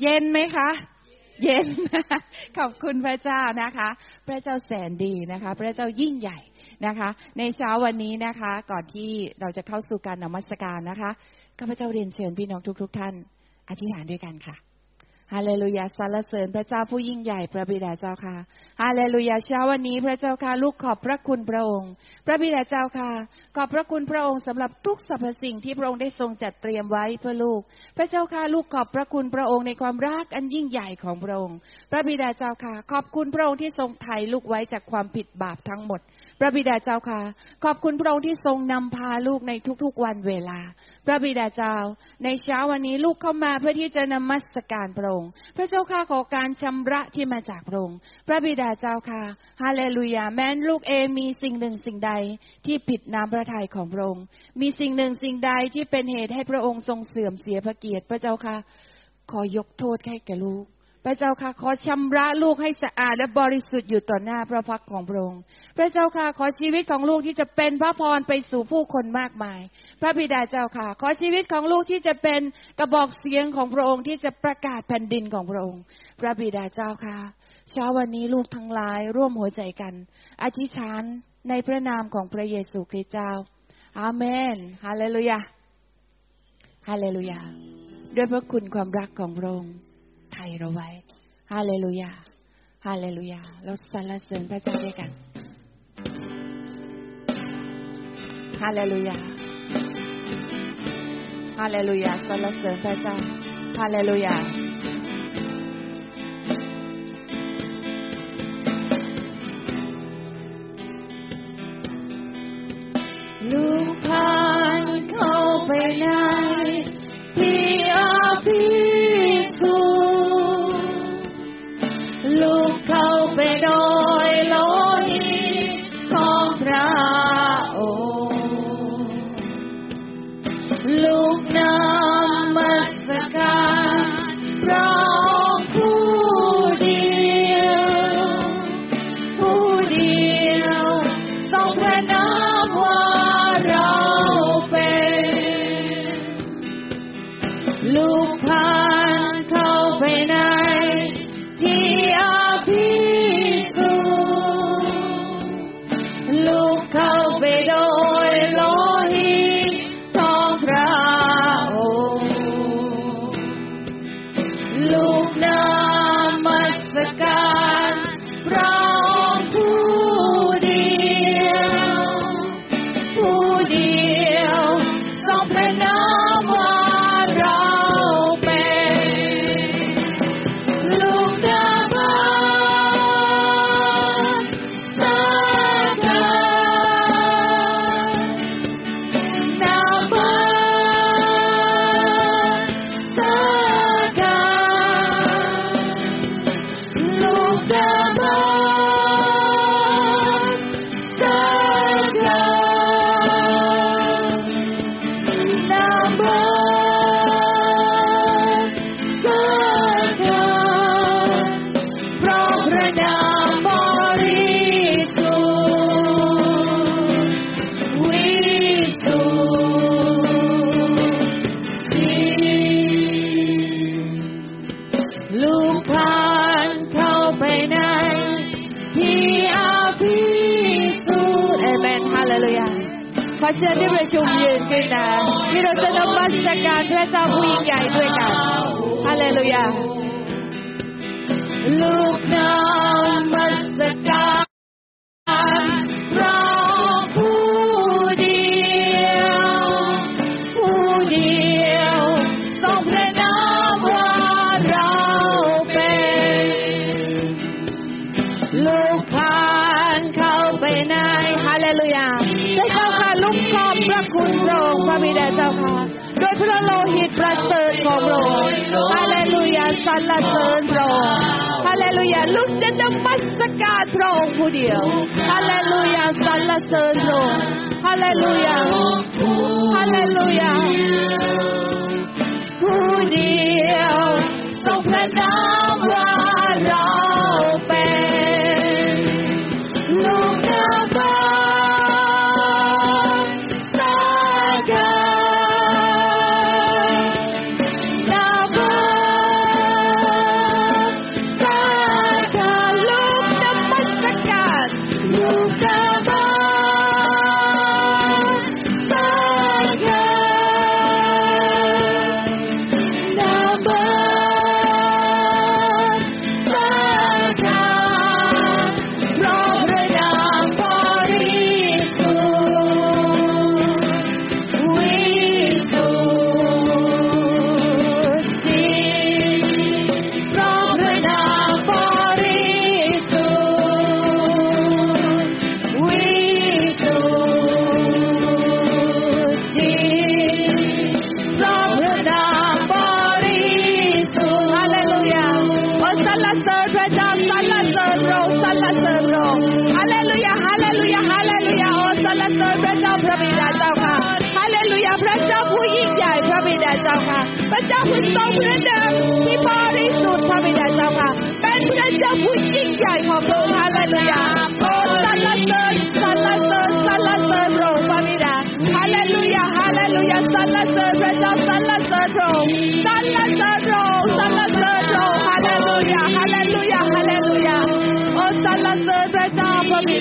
เย็นไหมคะ เย็น ขอบคุณพระเจ้านะคะ พระเจ้าแสนดีนะคะ พระเจ้ายิ่งใหญ่นะคะ ในเช้าวันนี้นะคะ ก่อนที่เราจะเข้าสู่การนมัสการนะคะข้าพเจ้าเรียนเชิญพี่น้องทุก ๆ ท่าน อธิษฐานด้วยกันค่ะ ฮาเลลูยาสรรเสริญพระเจ้าผู้ยิ่งใหญ่พระบิดาเจ้าค่ะฮาเลลูยาเช้าวันนี้พระเจ้าค่ะลูกขอบพระคุณพระองค์ พระบิดาเจ้าค่ะ ขอบพระคุณพระองค์สำหรับทุกสรรพสิ่งที่พระองค์ได้ทรงจัดเตรียมไว้เพื่อลูก พระเจ้าค่ะลูกขอบพระคุณพระองค์ในความรักอันยิ่งใหญ่ของพระองค์ พระบิดาเจ้าค่ะ ขอบคุณพระองค์ที่ทรงไถ่ลูกไว้จากความผิดบาปทั้งหมด พระบิดาเจ้าค่ะ ขอบคุณพระองค์ที่ทรงนำพาลูกในทุกๆวันเวลา พระบิดาเจ้า ในเช้าวันนี้ลูกเข้ามาเพื่อที่จะนมัสการพระองค์พระเจ้าข้าขอการชำระที่มาจากพระองค์พระบิดาเจ้าค่ะฮาเลลูยาแม้นลูกเองมีสิ่งหนึ่งสิ่งใดที่ผิดน้ำพระทัยของพระองค์มีสิ่งหนึ่งสิ่งใดที่เป็นเหตุให้พระองค์ทรงเสื่อมเสียพระเกียรติพระเจ้าค่ะ ขอยกโทษให้แก่ลูก พระเจ้าค่ะขอชำระลูกให้สะอาดและบริสุทธิ์อยู่ต่อหน้าพระพักของพระองค์ พระเจ้าค่ะขอชีวิตของลูกที่จะเป็นพระพรไปสู่ผู้คนมากมาย พระบิดาเจ้าค่ะ ขอชีวิตของลูกที่จะเป็นกระบอกเสียงของพระองค์ที่จะประกาศแผ่นดินของพระองค์ พระบิดาเจ้าค่ะ เช้าวันนี้ลูกทั้งหลายร่วมหัวใจกัน อธิษฐานในพระนามของพระเยซูคริสต์เจ้า อาเมน ฮาเลลูยา ฮาเลลูยา ด้วยพระคุณความรักของพระองค์ ไทยเราไว้ฮาเลลูยาฮาเลลูยาเราสรรเสริญพระเจ้าด้วยกันฮาเลลูยาฮาเลลูยาสรรเสริญพระเจ้าฮาเลลูยา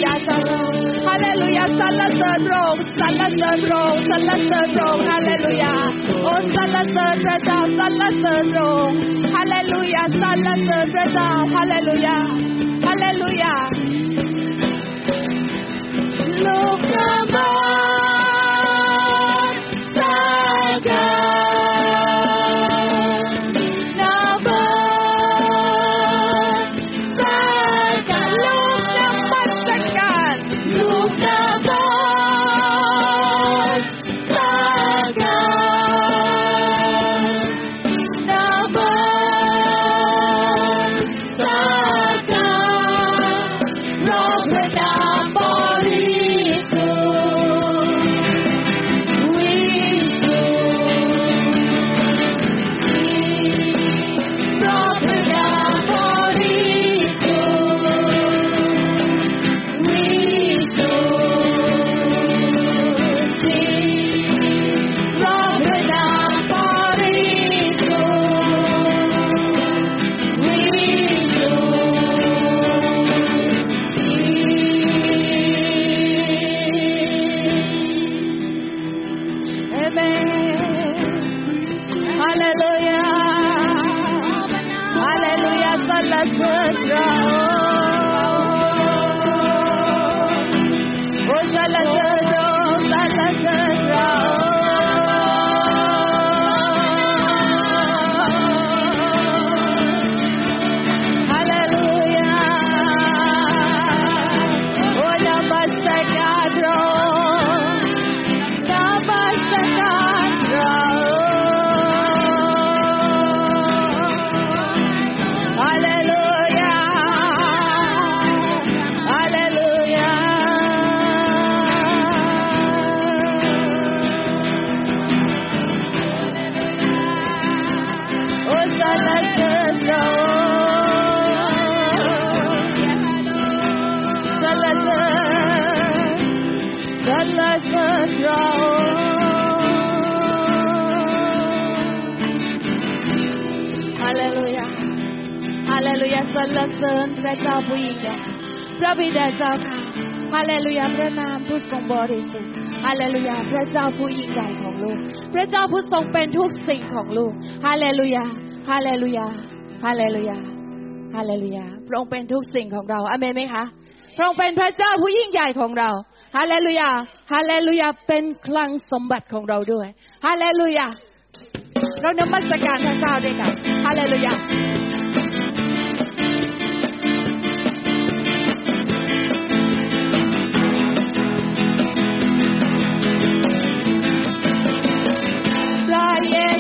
Hallelujah. Hallelujah. Salat the throne. Salat the throne. Salat the throne. Hallelujah. Oh, salat the preta. Salat the throne. Hallelujah. Salat the. Hallelujah. Hallelujah. ระเจ้าผู้ยิ่งใหญ่ของลูก พระเจ้าผู้ทรงเป็นทุกสิ่งของลูก ฮาเลลูยา ฮาเลลูยา ฮาเลลูยา ฮาเลลูยา พระองค์เป็นทุกสิ่งของเรา อเมนไหมคะ พระองค์เป็นพระเจ้าผู้ยิ่งใหญ่ของเรา ฮาเลลูยา ฮาเลลูยา เป็นคลังสมบัติของเราด้วย ฮาเลลูยา เรานมัสการพระเจ้าด้วยกัน ฮาเลลูยา yeah.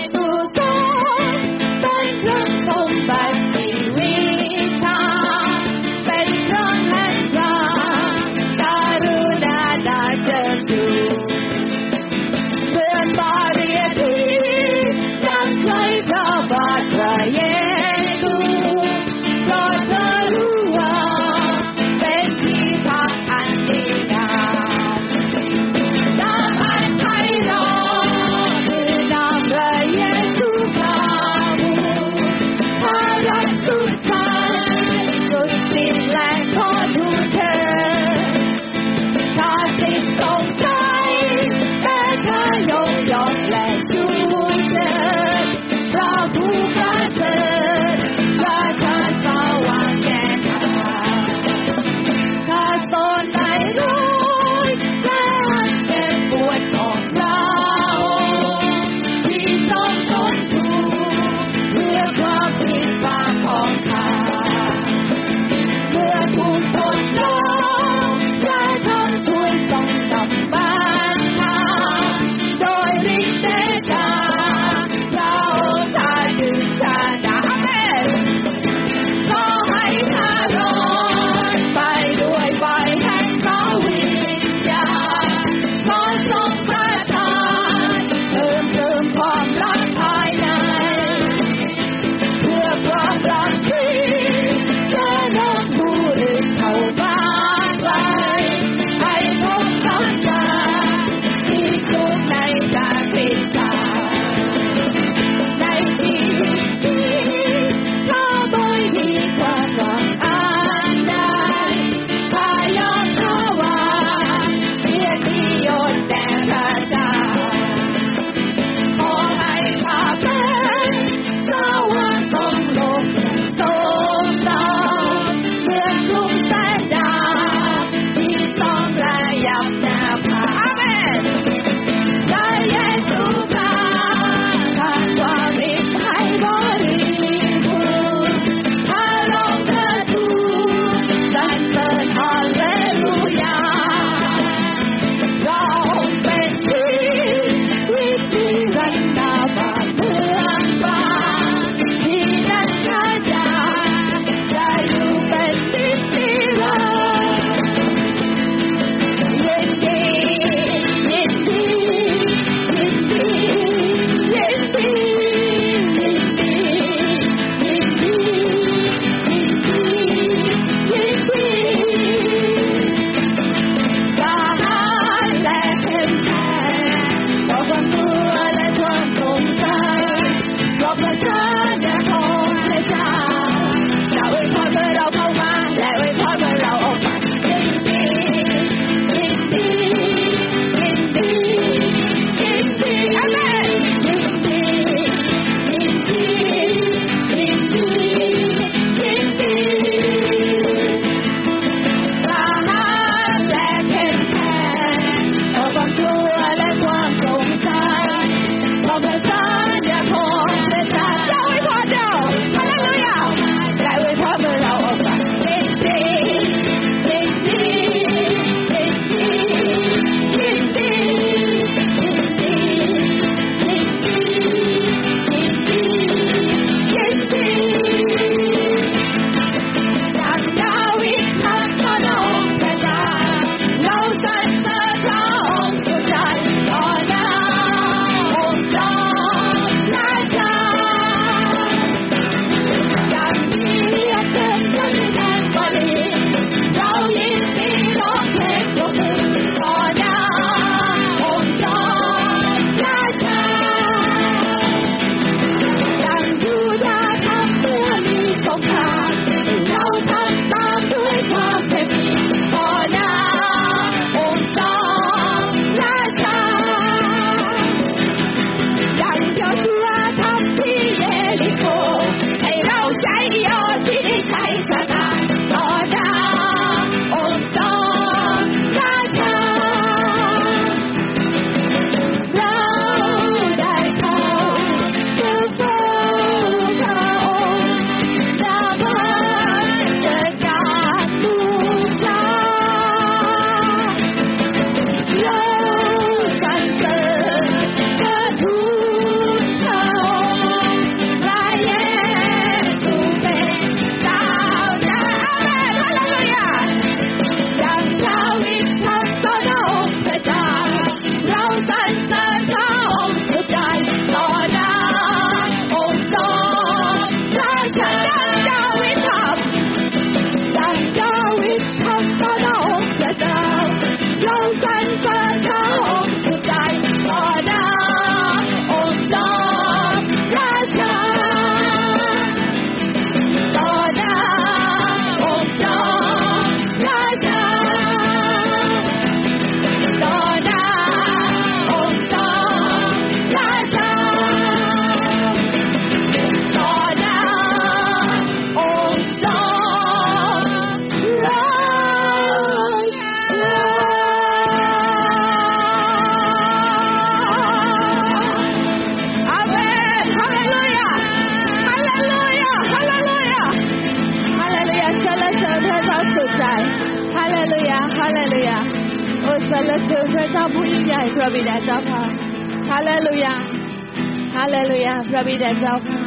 พระบิดาเจ้าค่ะ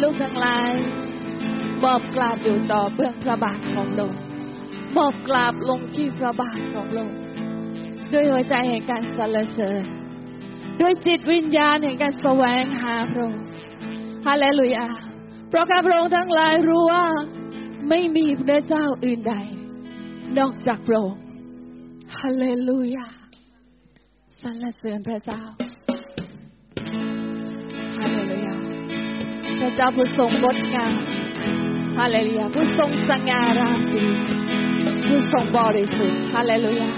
ลูกทั้งหลายบอบกราบอยู่ต่อเบื้องพระบาทของลงบอบกราบลงที่พระบาทของลงด้วยหัวใจแห่งการสรรเสริญด้วยจิตวิญญาณแห่งการแสวงหาพระองค์ฮาเลลูยาเพราะข้าพระองค์ทั้งหลายรู้ว่าไม่มีพระเจ้าอื่นใด นอกจากพระองค์ฮาเลลูยาสรรเสริญพระเจ้า ฮาเลลูยาพระเจ้าผู้ทรงงดงามฮาเลลูยาผู้ทรงสง่าราศีผู้ทรงบริสุทธิ์ฮาเลลูยา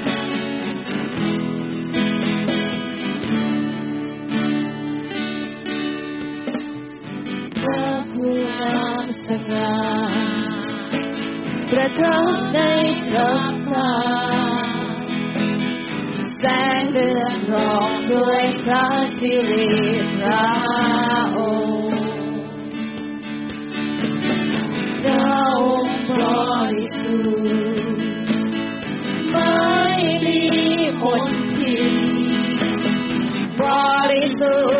พระผู้งามสง่าประทับในพระพักตร์ แสงเดือนรองด้วยพระสิริพระองค์พระองค์บริสุทธิ์ไม่มีมนทินบริสุทธิ์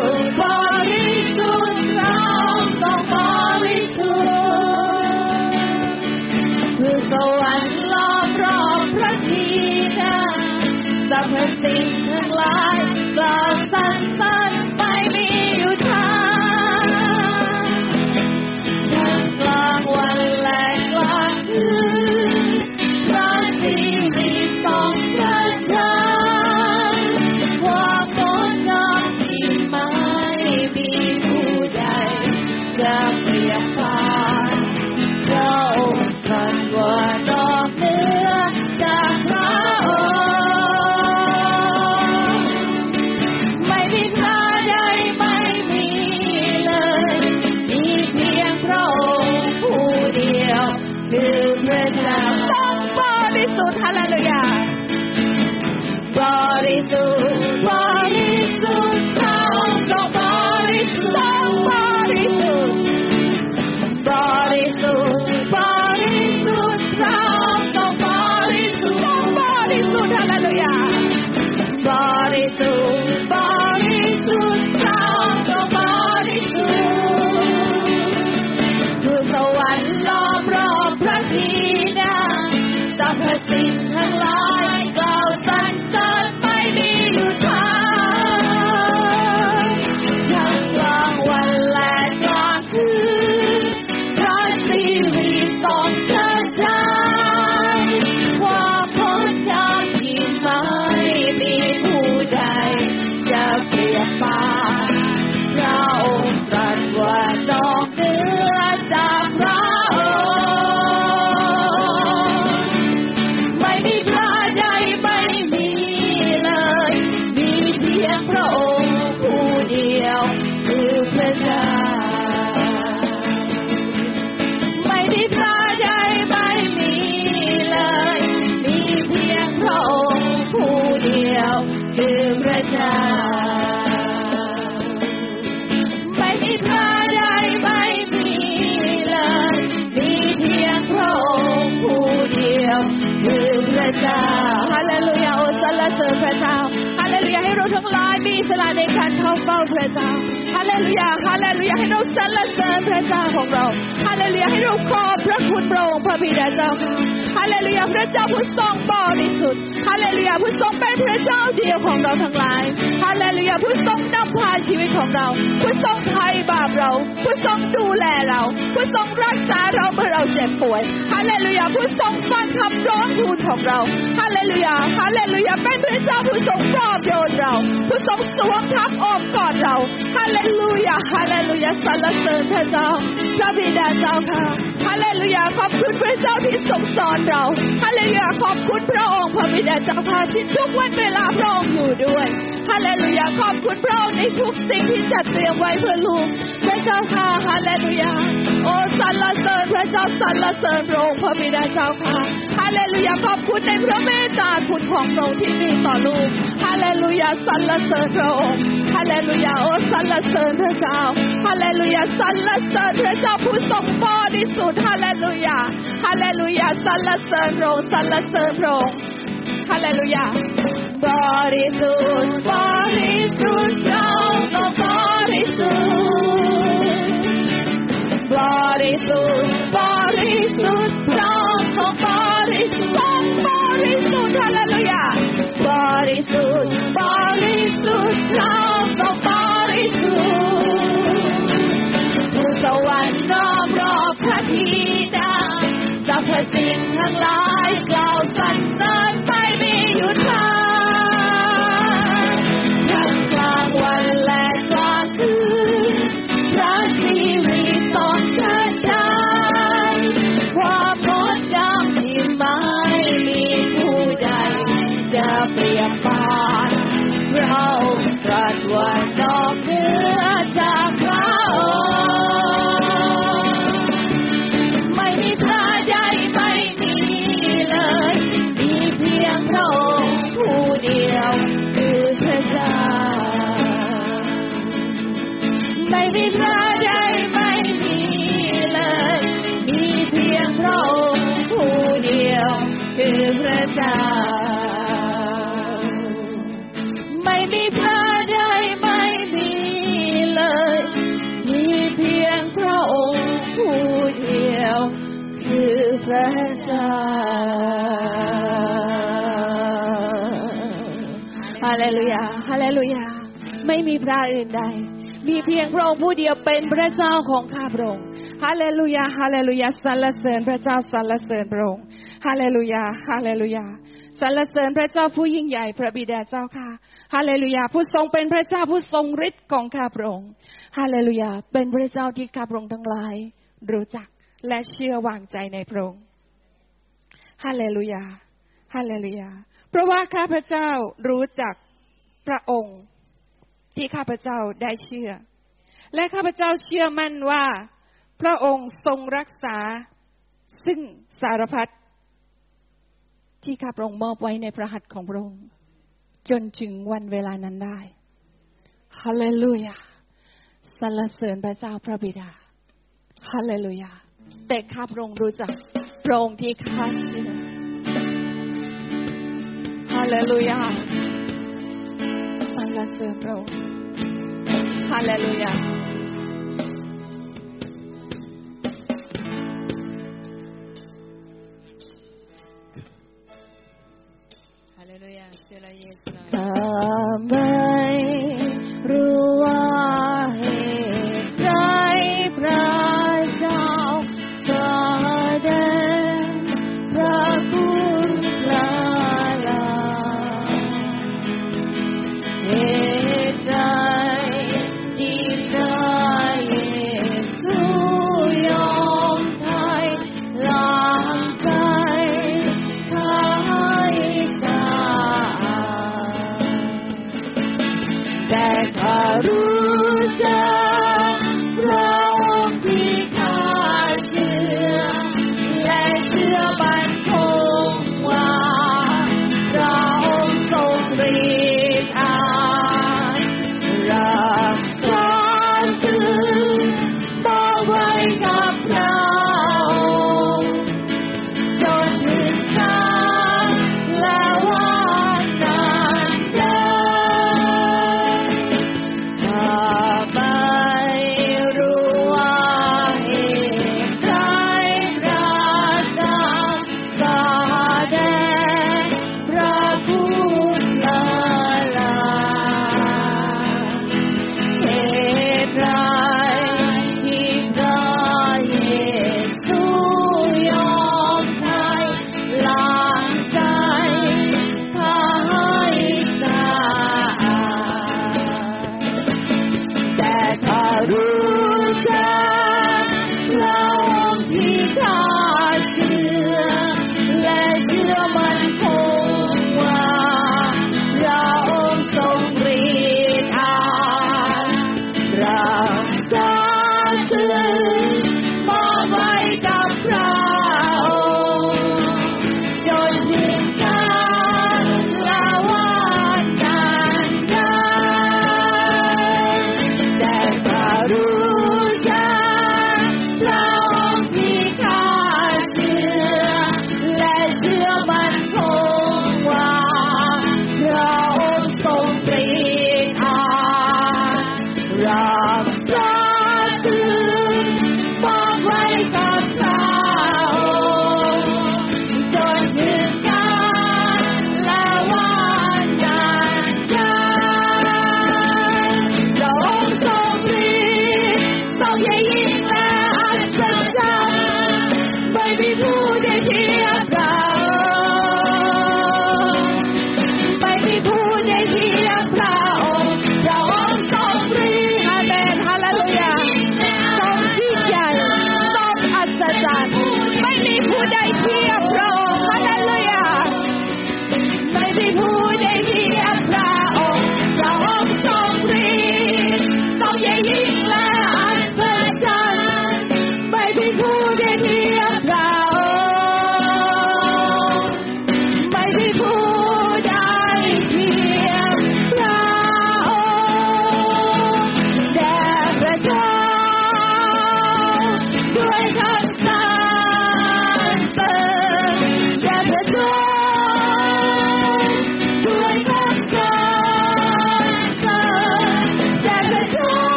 พระเจ้าต้อ เจ้าของเราฮาเลลูยาให้เราขอบพระคุณพระองค์พระบิดาเจ้าฮาเลลูยาพระเจ้าผู้ทรงบริสุทธิ์ฮาเลลูยาผู้ทรงเป็นพระเจ้าเดียวของเราทั้งหลายฮาเลลูยาผู้ทรงนำพาชีวิตของเรา ผู้ทรงไถ่บาปเรา ผู้ทรงดูแลเรา ผู้ทรงรักษาเราเมื่อเราเจ็บป่วยฮาเลลูยาผู้ทรงฟังคำร้องทูลของเราฮาเลลูยาฮาเลลูยาเป็นพระเจ้าผู้ทรงปลอบโยนเราผู้ทรงสวมทับอ้อมกอดเราฮาเลลูยาฮาเลลูยาสรรเสริญพระเจ้าพระบิดาเจ้าค่ะฮาเลลูยาขอบคุณพระเจ้าที่ทรงสอนเราฮาเลลูยาขอบคุณพระองค์พระบิดาเจ้าค่ะที่ทุกวันเวลาพระองค์อยู่ด้วยฮาเลลูยาขอบคุณพระองค์ในทุกสิ่งที่จัดเตรียมไว้เพื่อลูกพระเจ้าค่ะฮาเลลูยาโอ้สรรเสริญพระเจ้าสรรเสริญพระองค์พระบิดาเจ้าค่ะฮาเลลูยาขอบคุณในพระเมตตาคุณของพระองค์ที่มีต่อลูกฮาเลลูยาสรรเสริญพระองค์ฮาเลลูยาโอ้สรรเสริญพระเจ้าฮาเลลูยาสรรเสริญพระเจ้าผู้ทรงบริสุทธิ์ฮาเลลูยาฮาเลลูยาสรรเสริญพระองค์สรรเสริญพระองค์ฮาเลลูยาบริสุทธิ์บริสุทธิ์เราก็บริสุทธิ์บริสุทธิ์บริสุทธิ์ บริสุทธิ์บริสุทธิ์เราก็บริสุทธิ์ผู้สวรรค์ล้อมรอบพระธิดาสรรพสิ่งทั้งหลายกล่าวสรรเสริญ ว่าเลลูยา ฮาเลลูยา ไม่มีพระอื่นใด มีเพียงพระองค์ผู้เดียวเป็นพระเจ้าของข้าพระองค์ ฮาเลลูยา ฮาเลลูยา สรรเสริญพระเจ้า สรรเสริญพระองค์ ฮาเลลูยา ฮาเลลูยา สรรเสริญพระเจ้าผู้ยิ่งใหญ่พระบิดาเจ้าค่ะ ฮาเลลูยา ผู้ทรงเป็นพระเจ้าผู้ทรงฤทธิ์ของข้าพระองค์ ฮาเลลูยา เป็นพระเจ้าที่ข้าพระองค์ทั้งหลาย รู้จักและเชื่อวางใจในพระองค์ ฮาเลลูยา ฮาเลลูยา เพราะว่าข้าพเจ้ารู้จักพระองค์ที่ข้าพเจ้าได้เชื่อ และข้าพเจ้าเชื่อมั่นว่า พระองค์ทรงรักษา ซึ่งสารพัดที่ข้าพระองค์มอบไว้ในพระหัตถ์ของพระองค์ จนถึงวันเวลานั้นได้ฮาเลลูยาสรรเสริญพระเจ้าพระบิดาฮาเลลูยาแต่ข้าพระองค์รู้จักพระองค์ที่ข้าเชื่อ ฮา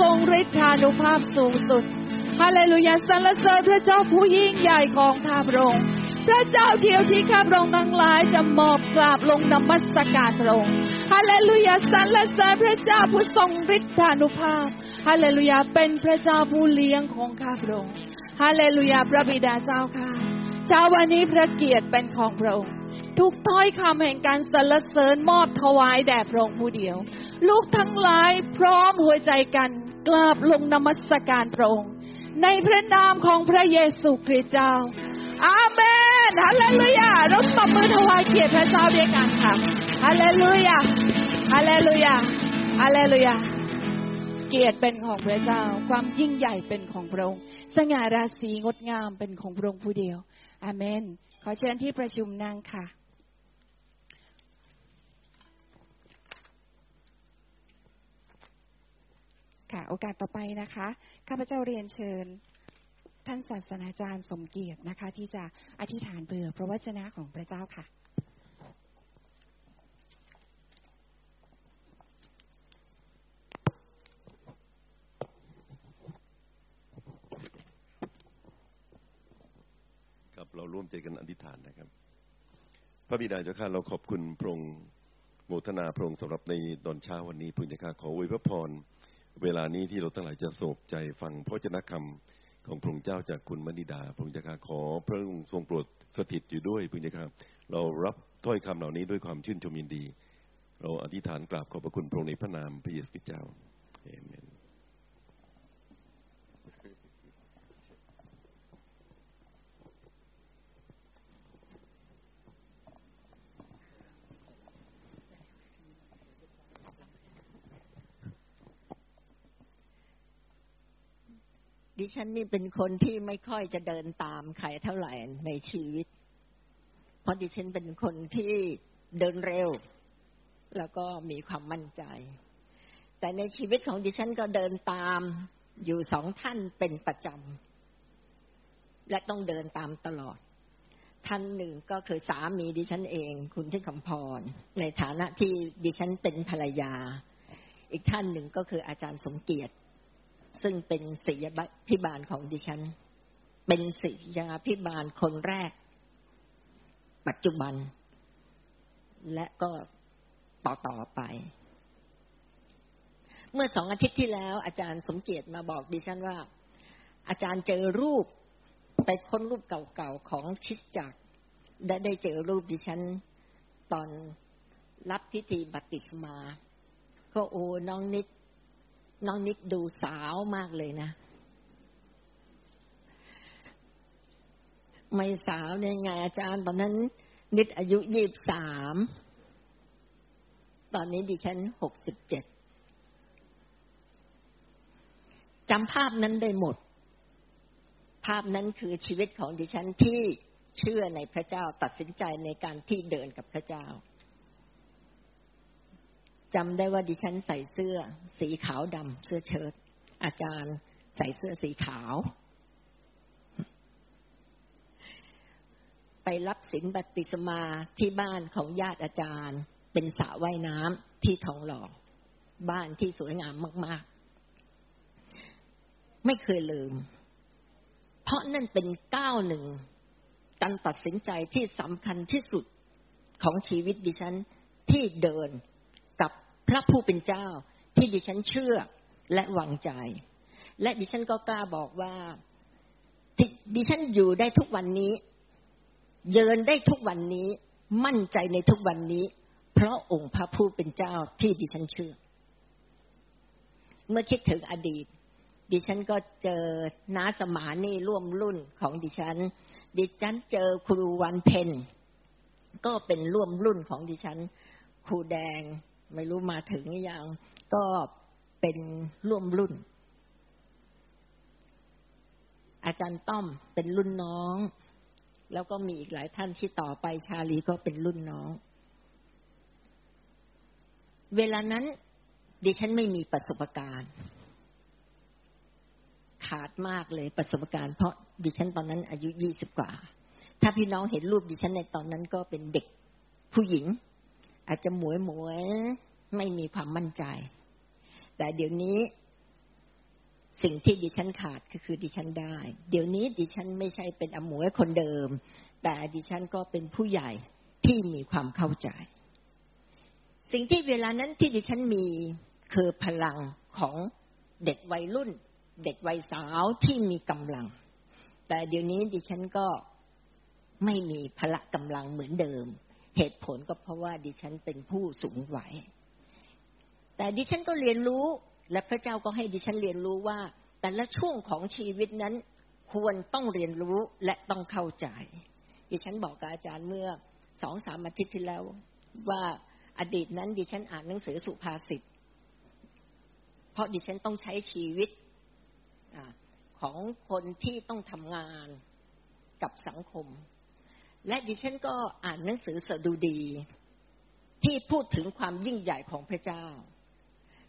ทรงฤทธานุภาพสูงสุดฮาเลลูยาสรรเสริญพระเจ้าผู้ยิ่งใหญ่ของข้าพระองค์พระเจ้าเดียวที่ข้าพระองค์ทั้งหลายจะมอบกราบลงนมัสการพระองค์ฮาเลลูยาสรรเสริญพระเจ้าผู้ทรงฤทธานุภาพฮาเลลูยาเป็นพระเจ้าผู้เลี้ยงของข้าพระองค์ฮาเลลูยาพระบิดาเจ้าค่ะเช้าวันนี้พระเกียรติเป็นของพระองค์ทุกถ้อยคำแห่งการสรรเสริญมอบถวายแด่พระองค์ผู้เดียว ลูกทั้งหลายพร้อมหัวใจกันกราบลงนมัสการพระองค์ ในพระนามของพระเยซูคริสต์เจ้า อาเมนฮาเลลูยาเราตบมือถวายเกียรติพระเจ้าด้วยกันค่ะฮาเลลูยาฮาเลลูยาฮาเลลูยาเกียรติเป็นของพระเจ้า ความยิ่งใหญ่เป็นของพระองค์ สง่าราศีงดงามเป็นของพระองค์ผู้เดียว อาเมน ขอเชิญที่ประชุมนั่งค่ะ ค่ะ โอกาสต่อไปนะคะ ข้าพเจ้าเรียนเชิญท่านศาสนาจารย์สมเกียรตินะคะ ที่จะอธิษฐานเบื่อพระวจนะของพระเจ้าค่ะ ครับเราร่วมใจกันอธิษฐานนะครับ พระบิดาเจ้าข้าเราขอบคุณพระองค์โมทนาพระองค์สำหรับในตอนเช้าวันนี้พระเจ้าข้าขออวยพระพร เวลานี้ที่เราทั้งหลายจะโศกใจฟังพระเจนะคำของพระองค์เจ้าจากคุณมณีดา พระองค์จ้าขอพระองค์ทรงโปรดสถิตอยู่ด้วยพระเจ้าข้าเรารับถ้อยคำเหล่านี้ด้วยความชื่นชมยินดี เราอธิษฐานกราบขอบพระคุณพระองค์ในพระนามพระเยซูคริสต์เจ้าเอเมน ดิฉันนี่เป็นคนที่ไม่ค่อยจะเดินตามใครเท่าไหร่ในชีวิต เพราะดิฉันเป็นคนที่เดินเร็ว แล้วก็มีความมั่นใจ แต่ในชีวิตของดิฉันก็เดินตามอยู่สองท่านเป็นประจำและต้องเดินตามตลอด ท่านหนึ่งก็คือสามีดิฉันเอง คุณที่คำพร ในฐานะที่ดิฉันเป็นภรรยา อีกท่านหนึ่งก็คืออาจารย์สมเกียรติ ซึ่งเป็นศิยาพิบาลของดิฉัน เป็นศิยาพิบาลคนแรก ปัจจุบัน และก็ต่อต่อไป เมื่อสองอาทิตย์ที่แล้ว อาจารย์สมเกียรติมาบอกดิฉันว่า อาจารย์เจอรูปไปค้นรูปเก่าๆของคริสจักรได้ได้เจอรูปดิฉันตอนรับพิธีบัติศมา ก็โอ้น้องนิด น้องนิดดูสาวมากเลยนะ ไม่สาวเนี่ยไงอาจารย์ ตอนนั้น นิดอายุยี่บสาม ตอนนี้ดิฉันหกสิบเจ็ดจำภาพนั้นได้หมด ภาพนั้นคือชีวิตของดิฉันที่เชื่อในพระเจ้าตัดสินใจในการที่เดินกับพระเจ้า จำได้ว่าดิฉันใส่เสื้อ สีขาวดำเสื้อเชิ้ตอาจารย์ใส่เสื้อสีขาว ไปรับสินบัติสมาที่บ้านของญาติอาจารย์ เป็นสระว่ายน้ำที่ทองหล่อบ้านที่สวยงามมาก ๆ ไม่เคยลืม เพราะนั่นเป็นก้าวหนึ่งการตัดสินใจที่สำคัญที่สุดของชีวิตดิฉันที่เดิน พระผู้เป็นเจ้าที่ดิฉันเชื่อและวางใจ และดิฉันก็กล้าบอกว่าดิฉันอยู่ได้ทุกวันนี้ เยินได้ทุกวันนี้ มั่นใจในทุกวันนี้ เพราะองค์พระผู้เป็นเจ้าที่ดิฉันเชื่อ เมื่อคิดถึงอดีต ดิฉันก็เจอน้าสมานี่ร่วมรุ่นของดิฉัน ดิฉันเจอครูวันเพนก็เป็นร่วมรุ่นของดิฉัน ครูแดง ไม่รู้มาถึงหรือยังก็เป็นร่วมรุ่น อาจารย์ต้อมเป็นรุ่นน้อง แล้วก็มีอีกหลายท่านที่ต่อไปชาลีก็เป็นรุ่นน้อง เวลานั้นดิฉันไม่มีประสบการณ์ ขาดมากเลยประสบการณ์เพราะดิฉันตอนนั้นอายุยี่สิบกว่า ถ้าพี่น้องเห็นรูปดิฉันในตอนนั้นก็เป็นเด็กผู้หญิง อาจจะหมวยหมวยไม่มีความมั่นใจ แต่เดี๋ยวนี้สิ่งที่ดิฉันขาดก็คือดิฉันได้ เดี๋ยวนี้ดิฉันไม่ใช่เป็นอมวยคนเดิม แต่ดิฉันก็เป็นผู้ใหญ่ที่มีความเข้าใจ สิ่งที่เวลานั้นที่ดิฉันมีคือพลังของเด็กวัยรุ่น เด็กวัยสาวที่มีกำลัง แต่เดี๋ยวนี้ดิฉันก็ไม่มีพละกำลังเหมือนเดิม เหตุผลก็เพราะว่าดิฉันเป็นผู้สูงวัยแต่ดิฉันก็เรียนรู้และพระเจ้าก็ให้ดิฉันเรียนรู้ว่า แต่ละช่วงของชีวิตนั้นควรต้องเรียนรู้และต้องเข้าใจ ดิฉันบอกกับอาจารย์เมื่อสองสามอาทิตย์ที่แล้ว ว่าอดีตนั้นดิฉันอ่านหนังสือสุภาษิตเพราะดิฉันต้องใช้ชีวิตอของคนที่ต้องทำงานกับสังคม และดิฉันก็อ่านหนังสือสดุดี ที่พูดถึงความยิ่งใหญ่ของพระเจ้า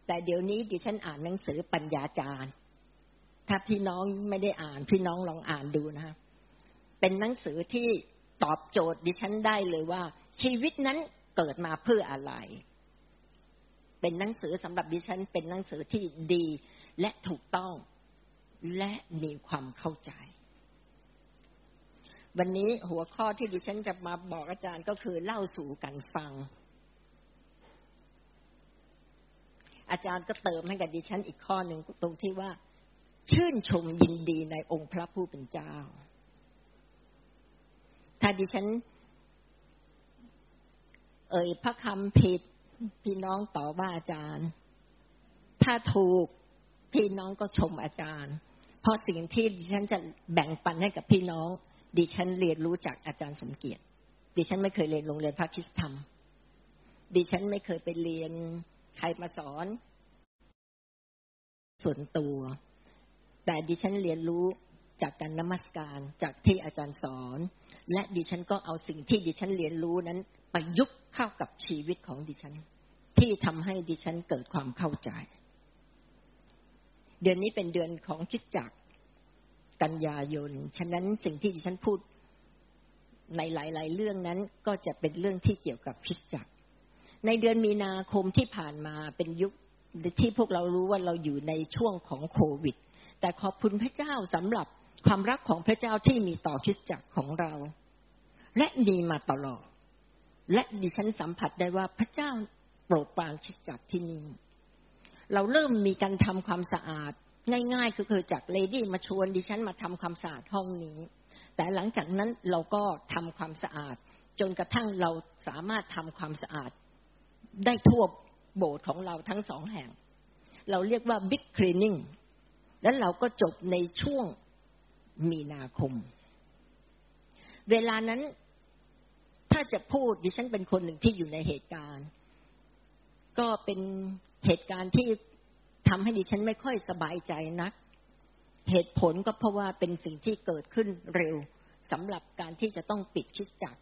แต่เดี๋ยวนี้ดิฉันอ่านหนังสือปัญญาจารย์ ถ้าพี่น้องไม่ได้อ่าน พี่น้องลองอ่านดูนะเป็นหนังสือที่ตอบโจทย์ดิฉันได้เลยว่า ชีวิตนั้นเกิดมาเพื่ออะไร เป็นหนังสือสำหรับดิฉัน เป็นหนังสือที่ดีและถูกต้องและมีความเข้าใจ วันนี้หัวข้อที่ดิฉันจะมาบอกอาจารย์ก็คือเล่าสู่กันฟัง อาจารย์ก็เติมให้กับดิฉันอีกข้อหนึ่งตรงที่ว่า ชื่นชมยินดีในองค์พระผู้เป็นเจ้า ถ้าดิฉัน เอ่ยพระคำผิดพี่น้องต่อว่าอาจารย์ ถ้าถูกพี่น้องก็ชมอาจารย์ เพราะสิ่งที่ดิฉันจะแบ่งปันให้กับพี่น้อง ดิฉันเรียนรู้จากอาจารย์สมเกียรติ ดิฉันไม่เคยเรียนโรงเรียนพระคิสธรรม ดิฉันไม่เคยไปเรียนใครมาสอน ส่วนตัว แต่ดิฉันเรียนรู้จากการนมัสการจากที่อาจารย์สอน และดิฉันก็เอาสิ่งที่ดิฉันเรียนรู้นั้นประยุกต์เข้ากับชีวิตของดิฉัน ที่ทำให้ดิฉันเกิดความเข้าใจ เดือนนี้เป็นเดือนของคิดจัก กันยายน ฉะนั้นสิ่งที่ดิฉันพูดในหลาย ๆ เรื่องนั้นก็จะเป็นเรื่องที่เกี่ยวกับคิดจักร ในเดือนมีนาคมที่ผ่านมาเป็นยุคที่พวกเรารู้ว่าเราอยู่ในช่วงของโควิด แต่ขอบคุณพระเจ้าสำหรับความรักของพระเจ้าที่มีต่อคริสตจักรของเรา และมีมาตลอด และดิฉันสัมผัสได้ว่าพระเจ้าโปรดปรานคริสตจักรที่นี่เราเริ่มมีการทำความสะอาด ง่ายๆ คือคือจากเลดี้มาชวนดิฉันมาทำความสะอาดห้องนี้ แต่หลังจากนั้นเราก็ทำความสะอาด จนกระทั่งเราสามารถทำความสะอาดได้ทั่วโบสถ์ของเราทั้งสองแห่ง เราเรียกว่าบิ๊กคลีนิ่งแล้วเราก็จบในช่วงมีนาคม เวลานั้นถ้าจะพูดดิฉันเป็นคนหนึ่งที่อยู่ในเหตุการณ์ ก็เป็นเหตุการณ์ที่ ทำให้ดิฉันไม่ค่อยสบายใจนัก เหตุผลก็เพราะว่าเป็นสิ่งที่เกิดขึ้นเร็วสำหรับการที่จะต้องปิดคิดจัก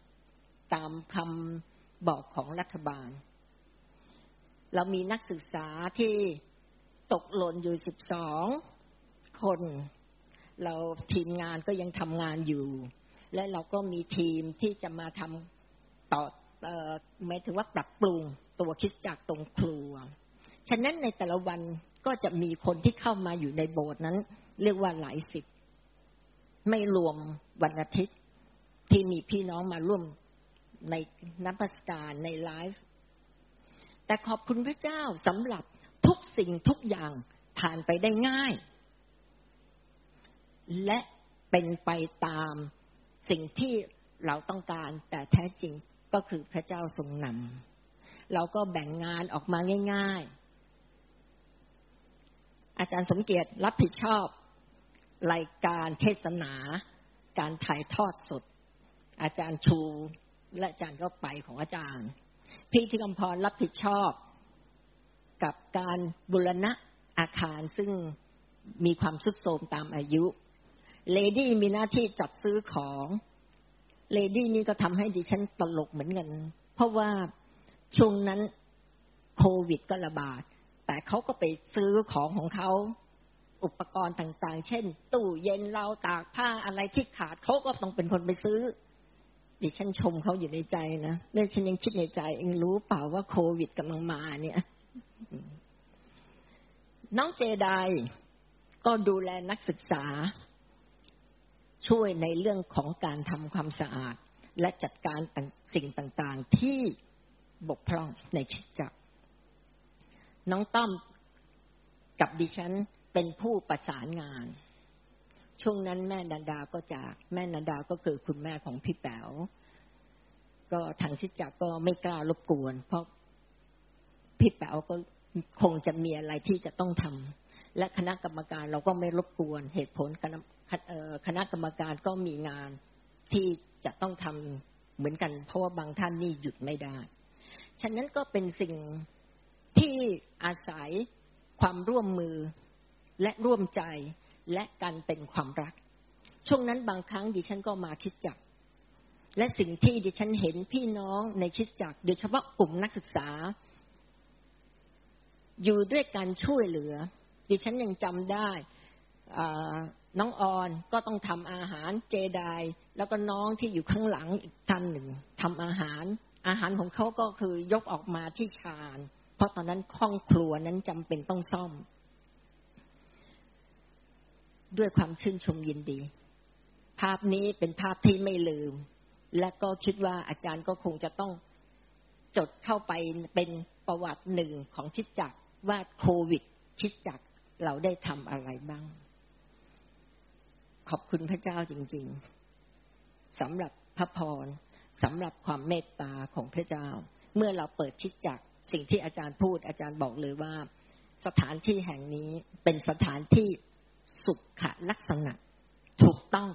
ตามคำบอกของรัฐบาล เรามีนักศึกษาที่ตกหล่นอยู่สิบสองคน เราทีมงานก็ยังทำงานอยู่ และเราก็มีทีมที่จะมาทำต่อหมายถึงว่าปรับปรุงตัวคิดจากตรงครัว ฉะนั้นในแต่ละวัน ก็จะมีคนที่เข้ามาอยู่ในโบสถ์นั้น เรียกว่าหลายสิบ ไม่รวมวันอาทิตย์ที่มีพี่น้องมาร่วมในนับสการในไลฟ์แต่ขอบคุณพระเจ้าสำหรับทุกสิ่งทุกอย่างผ่านไปได้ง่าย และเป็นไปตามสิ่งที่เราต้องการแต่แท้จริงก็คือพระเจ้าทรงนำเราก็แบ่งงานออกมาง่าย ๆ อาจารย์สมเกียรติรับผิดชอบ รายการเทศนา การถ่ายทอดสด อาจารย์ชู และอาจารย์ก็ไปของอาจารย์ พี่ธิกำพรรับผิดชอบ กับการบุรณะอาคารซึ่งมีความสุดโทมตามอายุ เลดี้มีหน้าที่จัดซื้อของ เลดี้นี่ก็ทำให้ดิฉันตลกเหมือนกัน เพราะว่าช่วงนั้นโควิดก็ระบาด แต่เขาก็ไปซื้อของของเขาอุปกรณ์ต่างๆ เช่น ตู้เย็นเราตากผ้าอะไรที่ขาดเขาก็ต้องเป็นคนไปซื้อ ดิฉันชมเขาอยู่ในใจนะแล้วฉันยังคิดในใจเองรู้เปล่าว่าโควิดกำลังมาเนี่ย น้องเจไดก็ดูแลนักศึกษา ช่วยในเรื่องของการทำความสะอาด และจัดการสิ่งต่างๆที่บกพร่องในคริสตจักร น้องต้อมกับดิฉันเป็นผู้ประสานงาน ช่วงนั้นแม่นาดาก็จากแม่นาดาก็คือคุณแม่ของพี่แป๋วก็ทางคริสตจักก็ไม่กล้ารบกวน เพราะพี่แป๋วก็คงจะมีอะไรที่จะต้องทำและคณะกรรมการเราก็ไม่รบกวนเหตุผลคณะกรรมการก็มีงานที่จะต้องทำเหมือนกัน เพราะว่าบางท่านนี่หยุดไม่ได้ ฉะนั้นก็เป็นสิ่ง ที่อาศัยความร่วมมือและร่วมใจและกันเป็นความรัก ช่วงนั้นบางครั้งดิฉันก็มาคิดจัก และสิ่งที่ดิฉันเห็นพี่น้องในคิดจักโดยเฉพาะกลุ่มนักศึกษา อยู่ด้วยการช่วยเหลือ ดิฉันยังจำได้น้องออนก็ต้องทำอาหารเจไดแล้วก็น้องที่อยู่ข้างหลังอีกท่านหนึ่งทำอาหาร อาหารของเขาก็คือยกออกมาที่ชาน เพราะตอนนั้นห้องครัวนั้นจำเป็นต้องซ่อม ด้วยความชื่นชมยินดี ภาพนี้เป็นภาพที่ไม่ลืม และก็คิดว่าอาจารย์ก็คงจะต้องจดเข้าไปเป็นประวัติหนึ่งของคิดจักว่าโควิดคิดจักเราได้ทำอะไรบ้าง ขอบคุณพระเจ้าจริง ๆสำหรับพระพรสำหรับความเมตตาของพระเจ้า เมื่อเราเปิดคิดจัก สิ่งที่อาจารย์พูดอาจารย์บอกเลยว่า สถานที่แห่งนี้เป็นสถานที่สุขลักษณะ ถูกต้อง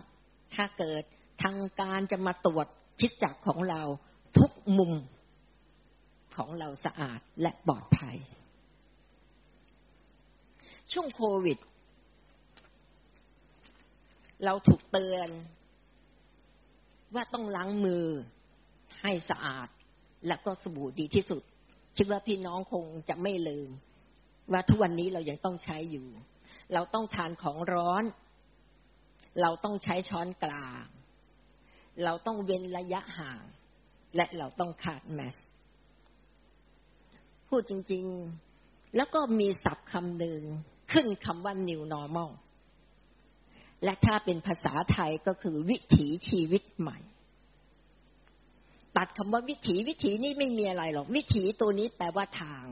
ถ้าเกิดทางการจะมาตรวจคิดจักของเราทุกมุมของเราสะอาดและปลอดภัย ช่วงโควิด เราถูกเตือนว่าต้องล้างมือให้สะอาด และก็สบู่ดีที่สุด คิดว่าพี่น้องคงจะไม่ลืม ว่าทุกวันนี้เรายังต้องใช้อยู่ เราต้องทานของร้อน เราต้องใช้ช้อนกลาง เราต้องเว้นระยะห่าง และเราต้องขาดแมสพูดจริง ๆ แล้วก็มีศัพท์คำหนึ่งขึ้นคำว่า new normal และถ้าเป็นภาษาไทยก็คือวิถีชีวิตใหม่ ตัดคำว่าวิถีวิถีนี่ไม่มีอะไรหรอก วิถีตัวนี้แปลว่าทาง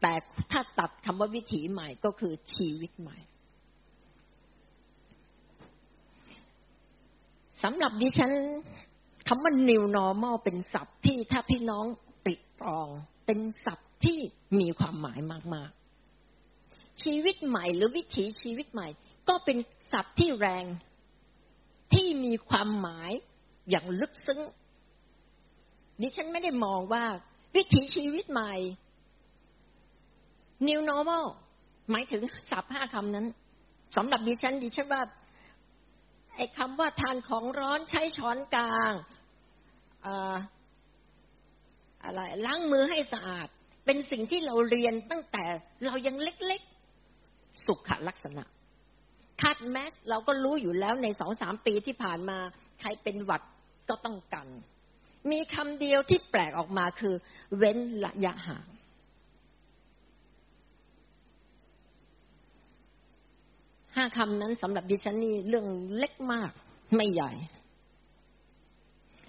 แต่ถ้าตัดคำว่าวิถีใหม่ก็คือชีวิตใหม่สำหรับดิฉันคำว่า new normal เป็นศัพท์ที่ถ้าพี่น้องติดตรอง เป็นศัพท์ที่มีความหมายมาก ๆ ชีวิตใหม่หรือวิถีชีวิตใหม่ ก็เป็นศัพท์ที่แรงที่มีความหมายอย่างลึกซึ้ง ดิฉันไม่ได้มองว่า วิถีชีวิตใหม่ new normal หมายถึงสับห้าคำนั้นสำหรับดิฉันดิฉันว่าไอ้คำว่าทานของร้อนใช้ช้อนกลางอะไรล้างมือให้สะอาด เป็นสิ่งที่เราเรียนตั้งแต่เรายังเล็กๆ สุขลักษณะคาดแมสเราก็รู้อยู่แล้วในสองสามปีที่ผ่านมา ใครเป็นหวัดก็ต้องกัน มีคำเดียวที่แปลกออกมาคือ เว้นระยะห่าง ห้าคำนั้นสำหรับดิฉันนี่เรื่องเล็กมากไม่ใหญ่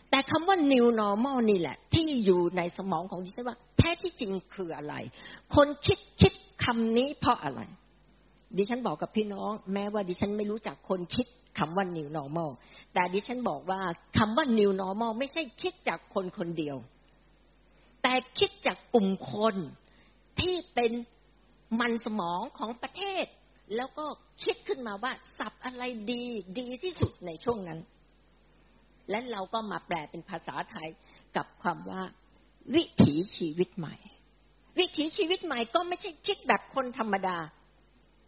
แต่คำว่า new normal นี่แหละ ที่อยู่ในสมองของดิฉันว่า แท้ที่จริงคืออะไร คนคิดคิดคำนี้เพราะอะไร ดิฉันบอกกับพี่น้อง แม้ว่าดิฉันไม่รู้จักคนคิด คำว่า new normal แต่ดิฉันบอกว่าคำว่า new normal ไม่ใช่คิดจากคนคนเดียว แต่คิดจากกลุ่มคนที่เป็นมันสมองของประเทศ แล้วก็คิดขึ้นมาว่าสับอะไรดีดีที่สุดในช่วงนั้น และเราก็มาแปลเป็นภาษาไทยกับความว่า วิถีชีวิตใหม่ วิถีชีวิตใหม่ก็ไม่ใช่คิดแบบคนธรรมดา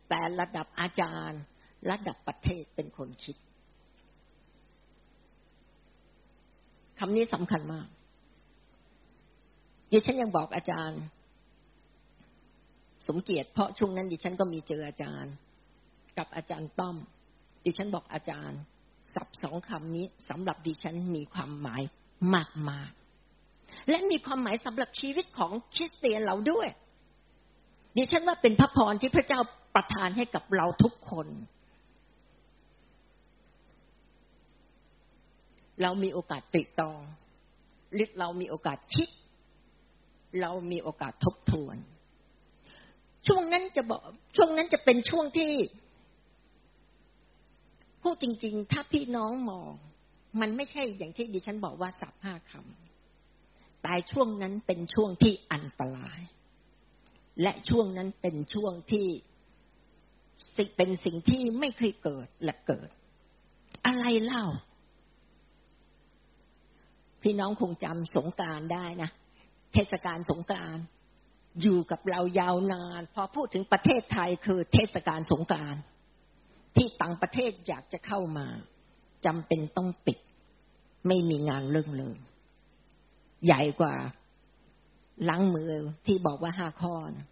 แต่ระดับอาจารย์ ระดับประเทศเป็นคนคิดคำนี้สำคัญมากดิฉันยังบอกอาจารย์ สมเกียรติเพราะช่วงนั้นดิฉันก็มีเจออาจารย์ กับอาจารย์ต้อม ดิฉันบอกอาจารย์สับสองคำนี้สำหรับดิฉันมีความหมายมากมากและมีความหมายสำหรับชีวิตของคริสเตียนเราด้วยดิฉันว่าเป็นพระพรที่พระเจ้าประทานให้กับเราทุกคน เรามีโอกาสติดตองหรือเรามีโอกาสคิด เรามีโอกาสทบทวน ช่วงนั้นจะบอก ช่วงนั้นจะเป็นช่วงที่พูดจริง ๆ ถ้าพี่น้องมอง มันไม่ใช่อย่างที่ดิฉันบอกว่าสับห้าคำแต่ช่วงนั้นเป็นช่วงที่อันตราย และช่วงนั้นเป็นช่วงที่เป็นสิ่งที่ไม่เคยเกิดและเกิด อะไรเล่า พี่น้องคงจำสงการได้นะเทศกาลสงการอยู่กับเรายาวนาน พอพูดถึงประเทศไทยคือเทศกาลสงการที่ต่างประเทศอยากจะเข้ามาจำเป็นต้องปิด ไม่มีงานเรื่องเลยใหญ่กว่าล้างมือที่บอกว่าห้าข้อนะ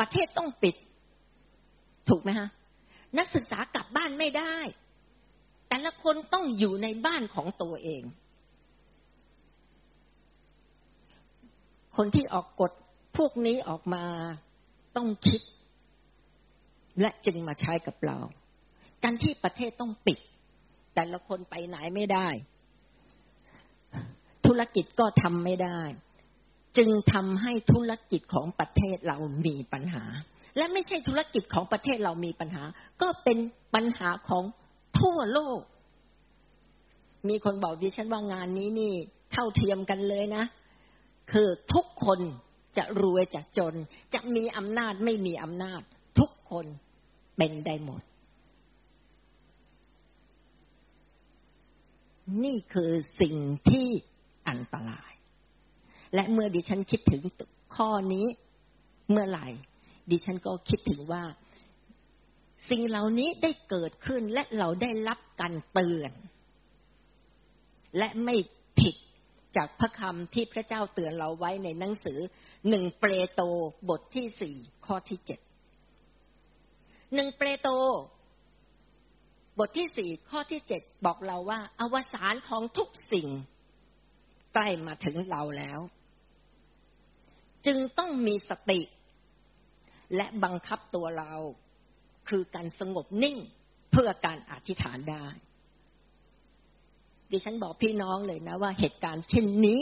ประเทศต้องปิด ถูกไหมฮะ นักศึกษากลับบ้านไม่ได้ แต่ละคนต้องอยู่ในบ้านของตัวเอง คนที่ออกกฎพวกนี้ออกมาต้องคิด และจึงมาใช้กับเรา การที่ประเทศต้องปิด แต่ละคนไปไหนไม่ได้ ธุรกิจก็ทำไม่ได้ จึงทำให้ธุรกิจของประเทศเรามีปัญหา และไม่ใช่ธุรกิจของประเทศเรามีปัญหา ก็เป็นปัญหาของทั่วโลก มีคนบอกดิฉันว่างานนี้นี่ เท่าเทียมกันเลยนะ คือทุกคนจะรวยจะจน จะมีอำนาจไม่มีอำนาจ ทุกคนเป็นได้หมด นี่คือสิ่งที่อันตราย และเมื่อดิฉันคิดถึงข้อนี้เมื่อไหร่ ดิฉันก็คิดถึงว่า สิ่งเหล่านี้ได้เกิดขึ้นและเราได้รับการเตือน และไม่ผิด จากพระคำที่พระเจ้าเตือนเราไว้ในหนังสือหนึ่งเปโตบทที่สี่ข้อที่เจ็ดหนึ่งเปโต บทที่สี่ข้อที่เจ็ดบอกเราว่า อวสานของทุกสิ่ง ใกล้มาถึงเราแล้ว จึงต้องมีสติ และบังคับตัวเรา คือการสงบนิ่งเพื่อการอธิษฐานได้ ดิฉันบอกพี่น้องเลยนะว่าเหตุการณ์เช่นนี้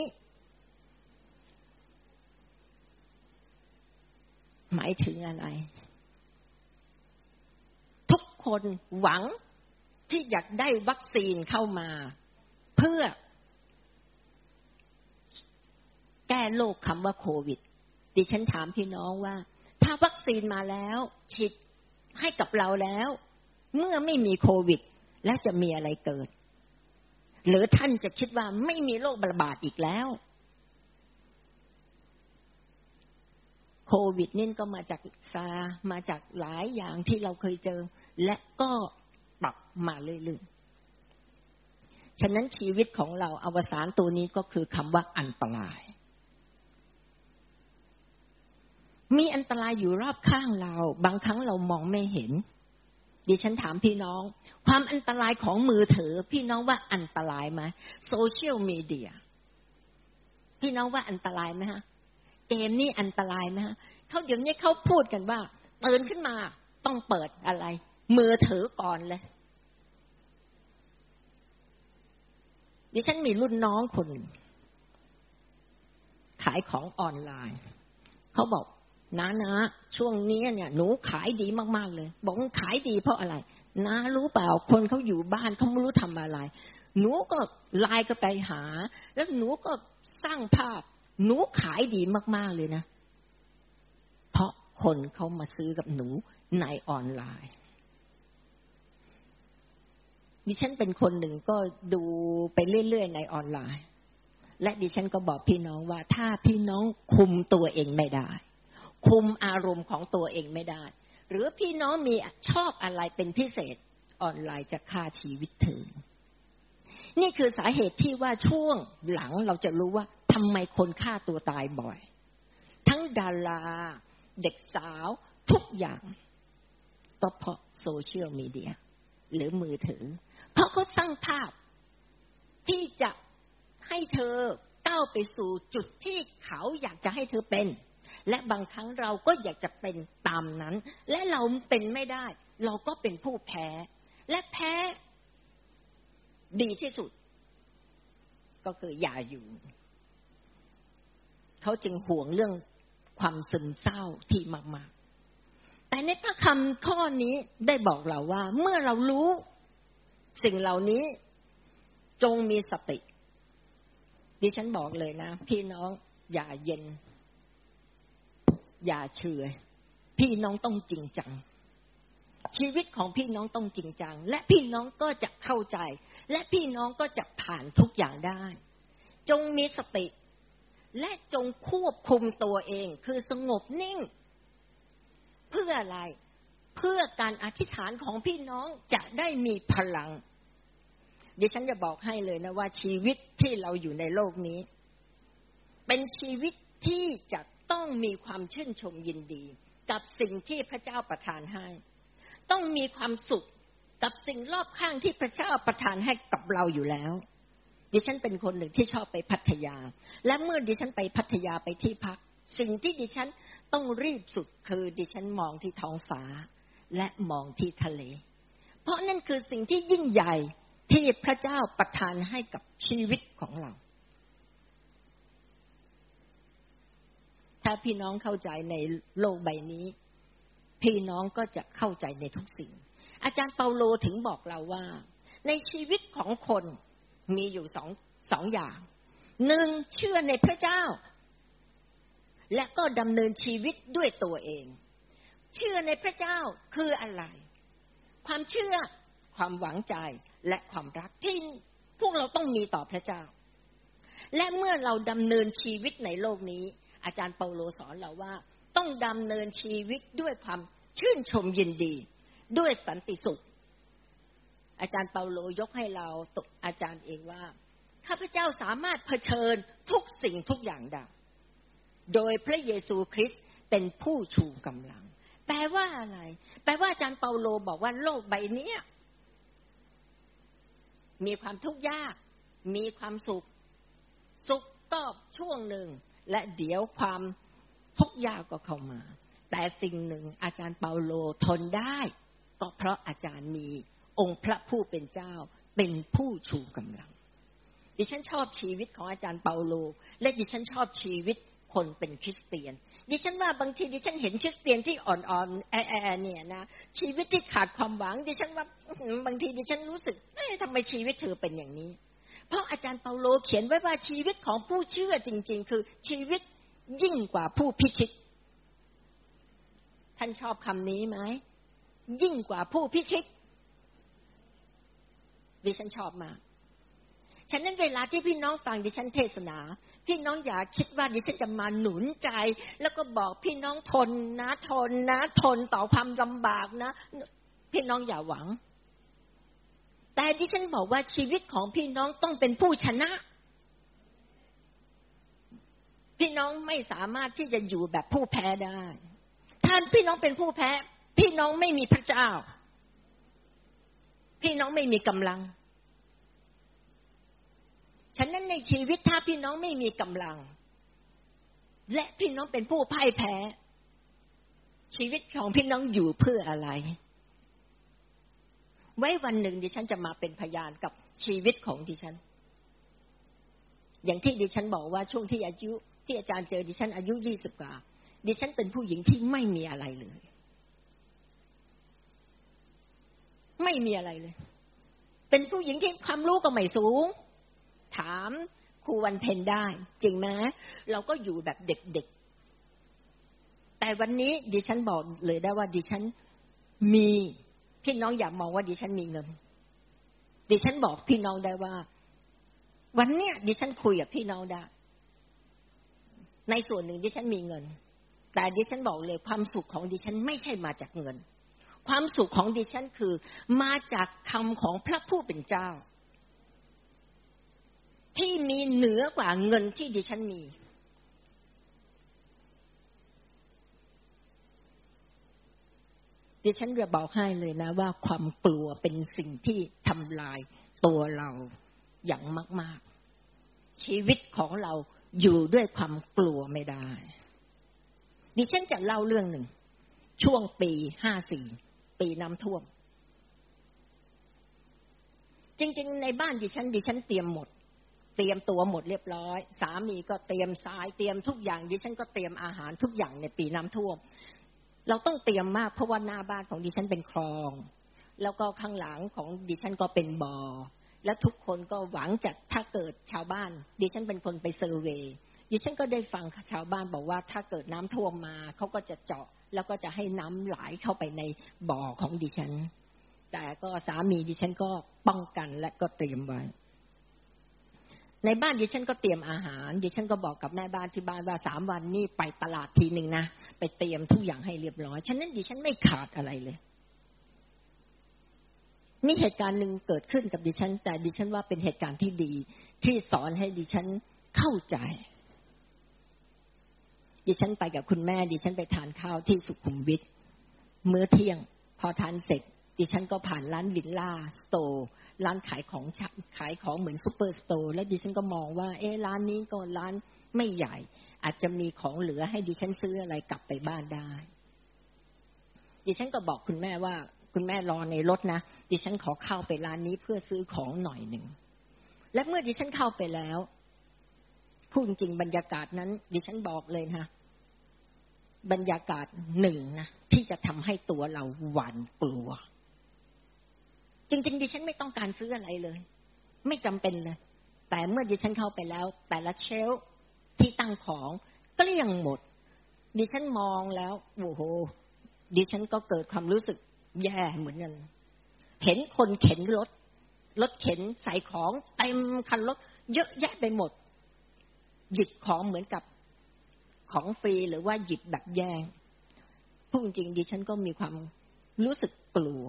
หมายถึงอะไร ทุกคนหวังที่อยากได้วัคซีนเข้ามา เพื่อ แก้โรคคำว่าโควิด ดิฉันถามพี่น้องว่า ถ้าวัคซีนมาแล้ว ฉีดให้กับเราแล้ว เมื่อไม่มีโควิด แล้วจะมีอะไรเกิด หรือท่านจะคิดว่าไม่มีโรคระบาดอีกแล้วโควิดนี่ก็มาจากซา มาจากหลายอย่างที่เราเคยเจอ และก็ปรับมาเรื่อยๆ ฉะนั้นชีวิตของเราอวสานตัวนี้ก็คือคำว่าอันตราย มีอันตรายอยู่รอบข้างเรา บางครั้งเรามองไม่เห็น ดิฉันถามพี่น้อง ความอันตรายของมือถือ พี่น้องว่าอันตรายไหมโซเชียลมีเดียพี่น้องว่าอันตรายไหมฮะเกมนี่อันตรายไหมฮะเขาเดี๋ยวนี้เขาพูดกันว่าตื่นขึ้นมาต้องเปิดอะไร มือถือก่อนเลยดิฉันมีรุ่นน้องคนขายของออนไลน์ เขาบอก น้านะช่วงนี้เนี่ยหนูขายดีมากๆเลย บอกขายดีเพราะอะไรน้ารู้เปล่าคนเขาอยู่บ้านเขาไม่รู้ทำอะไร หนูก็ไลน์ก็ไปหา แล้วหนูก็สร้างภาพ หนูขายดีมากๆเลยนะ เพราะคนเขามาซื้อกับหนูในออนไลน์ดิฉันเป็นคนหนึ่งก็ดูไปเรื่อยๆในออนไลน์ และดิฉันก็บอกพี่น้องว่าถ้าพี่น้องคุมตัวเองไม่ได้ คุมอารมณ์ของตัวเองไม่ได้ หรือพี่น้องมีชอบอะไรเป็นพิเศษออนไลน์จะฆ่าชีวิตเธอนี่คือสาเหตุที่ว่าช่วงหลังเราจะรู้ว่าทำไมคนฆ่าตัวตายบ่อย ทั้งดารา เด็กสาวทุกอย่างก็เพราะโซเชียลมีเดีย หรือมือถือ เพราะเขาตั้งภาพ ที่จะให้เธอก้าวไปสู่จุดที่เขาอยากจะให้เธอเป็น และบางครั้งเราก็อยากจะเป็นตามนั้น และเราเป็นไม่ได้ เราก็เป็นผู้แพ้ และแพ้ดีที่สุด ก็คืออย่าอยู่ เขาจึงห่วงเรื่องความซึมเศร้าที่มาก ๆ แต่ในพระคำข้อนี้ได้บอกเราว่า เมื่อเรารู้สิ่งเหล่านี้จงมีสติ ดิฉันบอกเลยนะ พี่น้องอย่าเย็น อย่าเฉยพี่น้องต้องจริงจัง ชีวิตของพี่น้องต้องจริงจัง และพี่น้องก็จะเข้าใจ และพี่น้องก็จะผ่านทุกอย่างได้ จงมีสติ และจงควบคุมตัวเอง คือสงบนิ่ง เพื่ออะไร เพื่อการอธิษฐานของพี่น้องจะได้มีพลังดิฉันจะบอกให้เลยนะว่าชีวิตที่เราอยู่ในโลกนี้ เป็นชีวิตที่จะ ต้องมีความชื่นชมยินดี กับสิ่งที่พระเจ้าประทานให้ ต้องมีความสุขกับสิ่งรอบข้างที่พระเจ้าประทานให้กับเราอยู่แล้ว ดิฉันเป็นคนหนึ่งที่ชอบไปพัทยา และเมื่อดิฉันไปพัทยาไปที่พัก สิ่งที่ดิฉันต้องรีบสุดคือดิฉันมองที่ท้องฟ้า และมองที่ทะเล เพราะนั่นคือสิ่งที่ยิ่งใหญ่ที่พระเจ้าประทานให้กับชีวิตของเรา ถ้าพี่น้องเข้าใจในโลกใบนี้ พี่น้องก็จะเข้าใจในทุกสิ่ง อาจารย์เปาโลถึงบอกเราว่า ในชีวิตของคนมีอยู่สองสองอย่างหนึ่งเชื่อในพระเจ้า และก็ดำเนินชีวิตด้วยตัวเอง เชื่อในพระเจ้าคืออะไร ความเชื่อความหวังใจและความรักที่พวกเราต้องมีต่อพระเจ้า และเมื่อเราดำเนินชีวิตในโลกนี้ อาจารย์เปาโลสอนเราว่า ต้องดำเนินชีวิตด้วยความชื่นชมยินดี ด้วยสันติสุข อาจารย์เปาโลยกให้เราตกอาจารย์เองว่าข้าพเจ้าสามารถเผชิญทุกสิ่งทุกอย่างได้โดยพระเยซูคริสต์เป็นผู้ชูกำลัง แปลว่าอะไร แปลว่าอาจารย์เปาโลบอกว่าโลกใบนี้มีความทุกข์ยาก มีความสุข สุขก็ช่วงหนึ่ง และเดี๋ยวความทุกข์ยากก็เข้ามา แต่สิ่งหนึ่งอาจารย์เปาโลทนได้ ก็เพราะอาจารย์มีองค์พระผู้เป็นเจ้าเป็นผู้ชูกำลัง ดิฉันชอบชีวิตของอาจารย์เปาโล และดิฉันชอบชีวิตคนเป็นคริสเตียน ดิฉันว่าบางทีดิฉันเห็นคริสเตียนที่อ่อนๆแอเนี่ยนะชีวิตที่ขาดความหวัง ดิฉันว่าบางทีดิฉันรู้สึกเอ๊ะทำไมชีวิตเธอเป็นอย่างนี้ เพราะอาจารย์เปาโลเขียนไว้ว่าชีวิตของผู้เชื่อจริง ๆ คือชีวิตยิ่งกว่าผู้พิชิต ท่านชอบคำนี้ไหม ยิ่งกว่าผู้พิชิต ดิฉันชอบมากฉะนั้นเวลาที่พี่น้องฟังดิฉันเทศนา พี่น้องอย่าคิดว่าดิฉันจะมาหนุนใจ แล้วก็บอกพี่น้องทนนะ ทนนะ ทนต่อความลำบากนะ พี่น้องอย่าหวัง แต่ดิฉันบอกว่าชีวิตของพี่น้องต้องเป็นผู้ชนะ พี่น้องไม่สามารถที่จะอยู่แบบผู้แพ้ได้ท่านพี่น้องเป็นผู้แพ้ พี่น้องไม่มีพระเจ้า พี่น้องไม่มีกำลังฉะนั้นในชีวิตถ้าพี่น้องไม่มีกำลัง และพี่น้องเป็นผู้พ่ายแพ้ ชีวิตของพี่น้องอยู่เพื่ออะไร ไว้วันหนึ่งดิฉันจะมาเป็นพยานกับชีวิตของดิฉัน อย่างที่ดิฉันบอกว่าช่วงที่อายุที่อาจารย์เจอดิฉันอายุยี่สิบกว่า ดิฉันเป็นผู้หญิงที่ไม่มีอะไรเลย ไม่มีอะไรเลย เป็นผู้หญิงที่ความรู้ก็ไม่สูง ถามครูวันเพนได้ จริงไหมเราก็อยู่แบบเด็กๆ แต่วันนี้ดิฉันบอกเลยได้ว่าดิฉันมี พี่น้องอย่ามองว่าดิฉันมีเงิน ดิฉันบอกพี่น้องได้ว่า วันเนี้ยดิฉันคุยกับพี่น้องได้ ในส่วนหนึ่งดิฉันมีเงิน แต่ดิฉันบอกเลยความสุขของดิฉันไม่ใช่มาจากเงิน ความสุขของดิฉันคือ มาจากคำของพระผู้เป็นเจ้า ที่มีเหนือกว่าเงินที่ดิฉันมี ดิฉันจะบอกให้เลยนะ ว่าความกลัวเป็นสิ่งที่ทำลายตัวเราอย่างมาก ๆ ชีวิตของเราอยู่ด้วยความกลัวไม่ได้ ดิฉันจะเล่าเรื่องหนึ่ง ช่วงปีห้าสี่ปีน้ำท่วม จริง ๆ ในบ้านดิฉัน ดิฉันเตรียมหมด เตรียมตัวหมดเรียบร้อย สามีก็เตรียมทรายเตรียมทุกอย่าง ดิฉันก็เตรียมอาหารทุกอย่างในปีน้ำท่วม เราต้องเตรียมมากเพราะว่าหน้าบ้านของดิฉันเป็นคลอง แล้วก็ข้างหลังของดิฉันก็เป็นบอ่อและทุกคนก็หวังจากถ้าเกิดชาวบ้าน ดิฉันเป็นคนไปเซอร์เวยดิฉันก็ได้ฟังชาวบ้านบอกว่าถ้าเกิดน้ำท่วมมาเขาก็จะเจาะแล้วก็จะให้น้ำไหลเข้าไปในบ่อของดิฉัน แต่ก็สามีดิฉันก็ป้องกันและก็เตรียมไว้ ในบ้านดิฉันก็เตรียมอาหารดิฉันก็บอกกับแม่บ้านที่บ้านว่าสามวันนี้ไปตลาดทีหนึ่งนะไปเตรียมทุกอย่างให้เรียบร้อย ฉะนั้นดิฉันไม่ขาดอะไรเลยมีเหตุการณ์หนึ่งเกิดขึ้นกับดิฉัน แต่ดิฉันว่าเป็นเหตุการณ์ที่ดี ที่สอนให้ดิฉันเข้าใจ ดิฉันไปกับคุณแม่ ดิฉันไปทานข้าวที่สุขุมวิทมื้อเที่ยง พอทานเสร็จ ดิฉันก็ผ่านร้านวิลล่าสโตร์ ร้านขายของขายของเหมือน superstore และดิฉันก็มองว่า เอ๊ร้านนี้ก็ร้านไม่ใหญ่ อาจจะมีของเหลือให้ดิฉันซื้ออะไรกลับไปบ้านได้ ดิฉันก็บอกคุณแม่ว่า คุณแม่รอในรถนะ ดิฉันขอเข้าไปร้านนี้เพื่อซื้อของหน่อยหนึ่งและเมื่อดิฉันเข้าไปแล้วพูดจริงบรรยากาศนั้น ดิฉันบอกเลยนะบรรยากาศหนึ่งนะที่จะทำให้ตัวเราหวานกลัว จริง ๆ ดิฉันไม่ต้องการซื้ออะไรเลย ไม่จำเป็นเลย แต่เมื่อดิฉันเข้าไปแล้ว แต่ละเชลที่ตั้งของก็เลี่ยงหมด ดิฉันมองแล้วโอ้โหดิฉันก็เกิดความรู้สึกแย่เหมือนกันเห็นคนเข็นรถรถเข็นใส่ของเต็มคันรถเยอะแยะไปหมด หยิบของเหมือนกับของฟรีหรือว่าหยิบแบบแย่งพูดจริงดิฉันก็มีความรู้สึกกลัว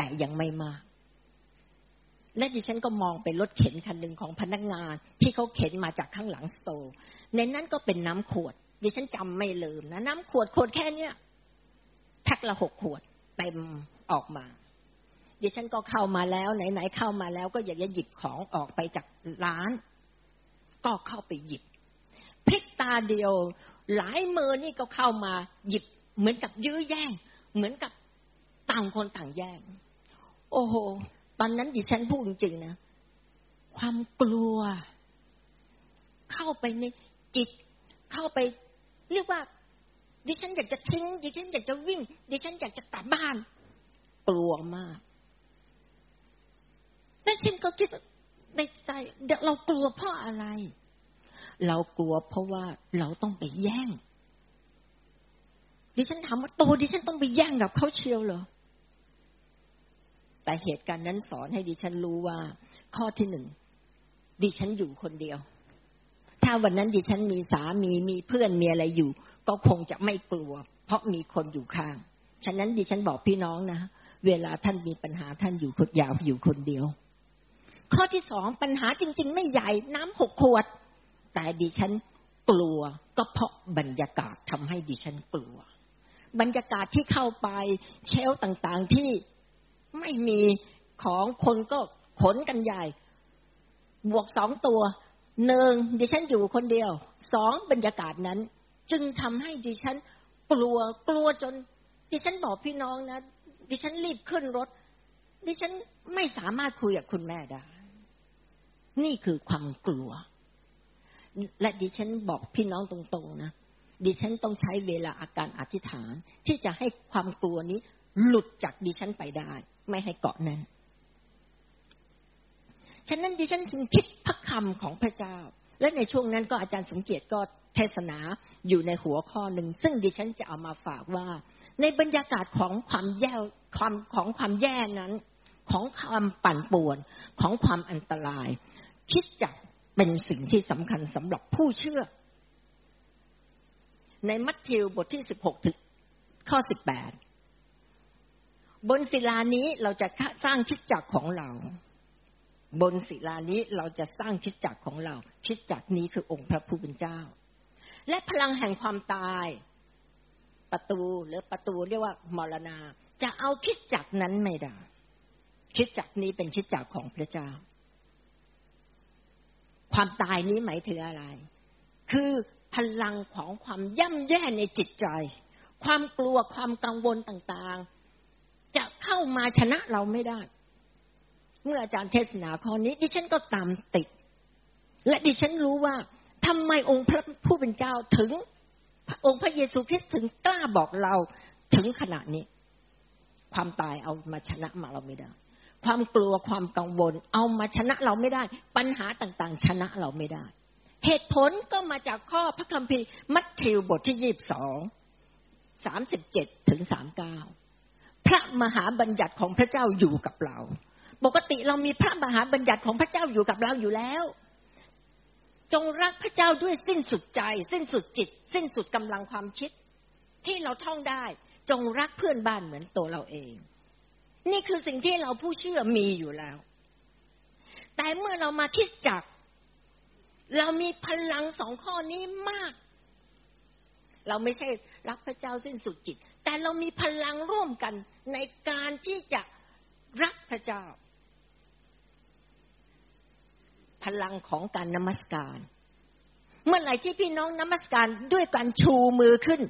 แต่ยังไม่มาก และดิฉันก็มองไปรถเข็นคันหนึ่งของพนักงาน ที่เขาเข็นมาจากข้างหลังสโตร์ในนั้นก็เป็นน้ำขวด ดิฉันจำไม่ลืมนะน้ำขวดขวดแค่เนี้ยแพ็คละหกขวดเต็มออกมาดิฉันก็เข้ามาแล้วไหนๆเข้ามาแล้ว ก็อยากจะหยิบของออกไปจากร้าน ก็เข้าไปหยิบพลิกตาเดียว หลายมือนี่ก็เข้ามาหยิบเหมือนกับยื้อแย่ง เหมือนกับต่างคนต่างแย่ง โอ้โห ตอนนั้นดิฉันพูดจริงๆนะ ความกลัว เข้าไปในจิต เข้าไป เรียกว่า ดิฉันอยากจะทิ้ง ดิฉันอยากจะวิ่ง ดิฉันอยากจะกลับบ้าน กลัวมากแต่ฉันก็คิดในใจเรากลัวเพราะอะไร เรากลัวเพราะว่าเราต้องไปแย่ง ดิฉันถามว่าโตดิฉันต้องไปแย่งกับเขาเชียวเหรอ แต่เหตุการณ์นั้นสอนให้ดิฉันรู้ว่า ข้อที่หนึ่งดิฉันอยู่คนเดียว ถ้าวันนั้นดิฉันมีสามีมีเพื่อนมีอะไรอยู่ ก็คงจะไม่กลัว เพราะมีคนอยู่ข้าง ฉะนั้นดิฉันบอกพี่น้องนะเวลาท่านมีปัญหาท่านอยู่คนยาวอยู่คนเดียว ข้อที่สองปัญหาจริง ๆ ไม่ใหญ่น้ำหกขวด แต่ดิฉันกลัวก็เพราะบรรยากาศทำให้ดิฉันกลัว บรรยากาศที่เข้าไปเชลต่างๆที่ ไม่มีของคนก็ขนกันใหญ่ บวกสองตัวหนึ่งดิฉันอยู่คนเดียวสองบรรยากาศนั้น จึงทำให้ดิฉันกลัวกลัวจน ดิฉันบอกพี่น้องนะ ดิฉันรีบขึ้นรถ ดิฉันไม่สามารถคุยกับคุณแม่ได้ นี่คือความกลัว และดิฉันบอกพี่น้องตรงๆนะดิฉันต้องใช้เวลาอาการอธิษฐาน ที่จะให้ความกลัวนี้ หลุดจากดิฉันไปได้ ไม่ให้เกาะแน่นฉะนั้นดิฉันจึงคิดพระคำของพระเจ้า และในช่วงนั้นก็อาจารย์สมเกียรติก็เทศนาอยู่ในหัวข้อหนึ่ง ซึ่งดิฉันจะเอามาฝากว่า ในบรรยากาศของความแย่ความของความแย่นั้น ของความปั่นป่วนของความอันตราย คิดจักเป็นสิ่งที่สำคัญสำหรับผู้เชื่อ ในมัทธิวบทที่สิบหกถึงข้อสิบแปด บนศิลานี้เราจะสร้างคิดจักของเรา บนศิลานี้เราจะสร้างคิดจักของเรา คิดจักนี้คือองค์พระผู้เป็นเจ้า และพลังแห่งความตาย ประตูหรือประตูเรียกว่ามรณา จะเอาคิดจักรนั้นไม่ได้คิดจักรนี้เป็นคิดจักรของพระเจ้า ความตายนี้หมายถึงอะไร คือพลังของความย่ำแย่ในจิตใจ ความกลัวความกังวลต่างๆ เข้ามาชนะเราไม่ได้ เมื่ออาจารย์เทศนาข้อนี้ ดิฉันก็ตามติด และดิฉันรู้ว่าทำไมองค์พระผู้เป็นเจ้าถึง องค์พระเยซูคริสต์ถึงกล้าบอกเราถึงขนาดนี้ ความตายเอามาชนะมาเราไม่ได้ ความกลัวความกังวล เอามาชนะเราไม่ได้ ปัญหาต่างๆ ชนะเราไม่ได้ เหตุผลก็มาจากข้อพระคัมภีร์มัทธิวบทที่ยี่สิบสองสามสิบเจ็ดถึงสามเก้า ระมหาบัญญัติของพระเจ้าอยู่กับเรา ปกติเรามีพระมหาบัญญัติของพระเจ้าอยู่กับเราอยู่แล้ว จงรักพระเจ้าด้วยสิ้นสุดใจ สิ้นสุดจิต สิ้นสุดกำลังความคิด ที่เราท่องได้ จงรักเพื่อนบ้านเหมือนตัวเราเอง นี่คือสิ่งที่เราผู้เชื่อมีอยู่แล้ว แต่เมื่อเรามาคิดจัก เรามีพลังสองข้อนี้มากเราไม่ใช่รักพระเจ้าสิ้นสุดจิต แต่เรามีพลังร่วมกันในการที่จะรักพระเจ้า พลังของการนมัสการ เมื่อไหร่ที่พี่น้องนมัสการด้วยการชูมือขึ้น